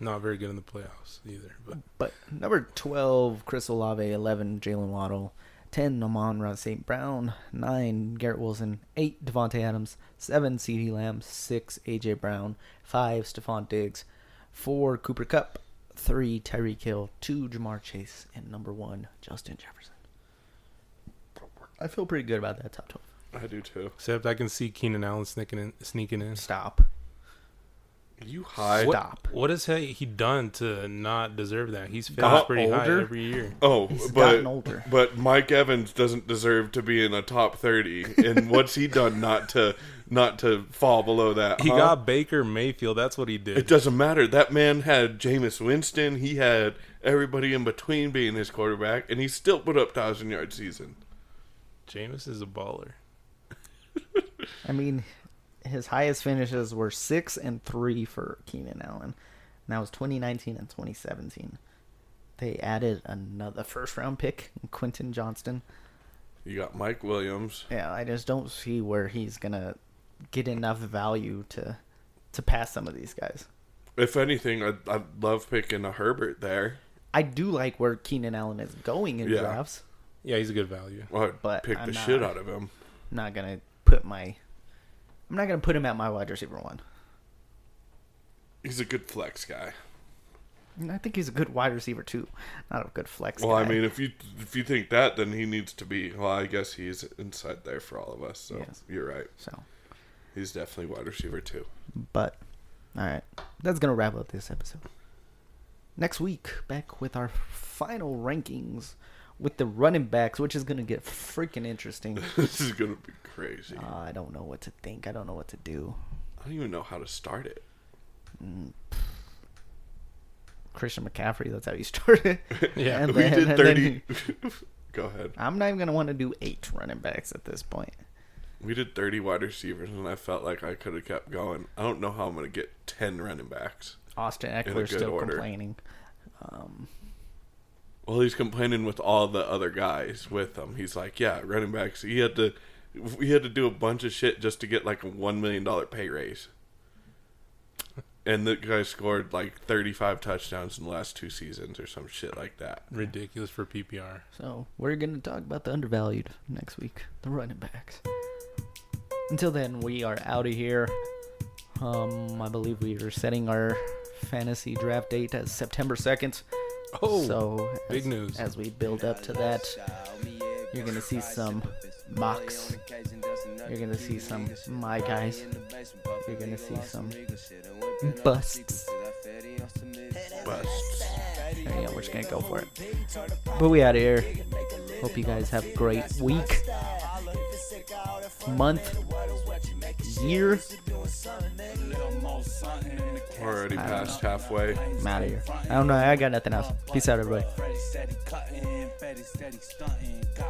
Not very good in the playoffs either. But but number twelve, Chris Olave, eleven, Jaylen Waddle, ten, Amon-Ra St. Brown, nine, Garrett Wilson, eight, Davante Adams, seven, CeeDee Lamb, six, A.J. Brown, five, Stefon Diggs, four, Cooper Kupp, three, Tyreek Hill, two, Ja'Marr Chase, and number one, Justin Jefferson. I feel pretty good about that top twelve. I do too. except I can see Keenan Allen sneaking in. Sneaking in. Stop. You high? What, Stop. what has he he done to not deserve that? He's Got finished pretty high older? every year. Oh, He's but gotten older. but Mike Evans doesn't deserve to be in a top thirty. And what's he done not to not to fall below that? He huh? got Baker Mayfield. That's what he did. It doesn't matter. That man had Jameis Winston. He had everybody in between being his quarterback, and he still put up thousand yard season. Jameis is a baller. I mean, his highest finishes were six and three for Keenan Allen. And that was 2019 and 2017. They added another first round pick, Quentin Johnston. You got Mike Williams. Yeah, I just don't see where he's gonna get enough value to to pass some of these guys. If anything, I I love picking a Herbert there. I do like where Keenan Allen is going in Yeah. drafts. Yeah, he's a good value. Well, I'd But pick I'm the not- shit out of him. Not gonna put my I'm not gonna put him at my wide receiver one. He's a good flex guy. And I think he's a good wide receiver too, not a good flex. Well, I guy. mean, if you if you think that, then he needs to be. Well, I guess he's inside there for all of us. So Yes. you're right. so. He's definitely wide receiver too. But all right, that's gonna wrap up this episode. Next week, back with our final rankings with the running backs, which is gonna get freaking interesting. this is gonna be crazy. uh, I don't know what to think. I don't know what to do. I don't even know how to start it. Christian McCaffrey, that's how you start it. Yeah, and we then, did thirty. then- Go ahead. I'm not even gonna want to do eight running backs at this point. We did thirty wide receivers, and I felt like I could have kept going. I don't know how I'm gonna get ten running backs. Austin a Ekeler's still order. complaining. Um, Well, he's complaining with all the other guys with him. He's like, "Yeah, running backs. He had to, we had to do a bunch of shit just to get like a one million dollar pay raise." And the guy scored like 35 touchdowns in the last two seasons or some shit like that. Ridiculous for PPR. So we're gonna talk about the undervalued next week, the running backs. Until then, we are out of here. Um, I believe we are setting our fantasy draft date as September second. Oh, so big news. As we build up to that, you're gonna see some mocks. You're gonna see some my guys. You're gonna see some busts. Busts. Yeah, we're just gonna go for it. But we out of here. Hope you guys have a great week, month, year. We're already past halfway. I'm out of here. I don't know. I got nothing else. Peace out, everybody.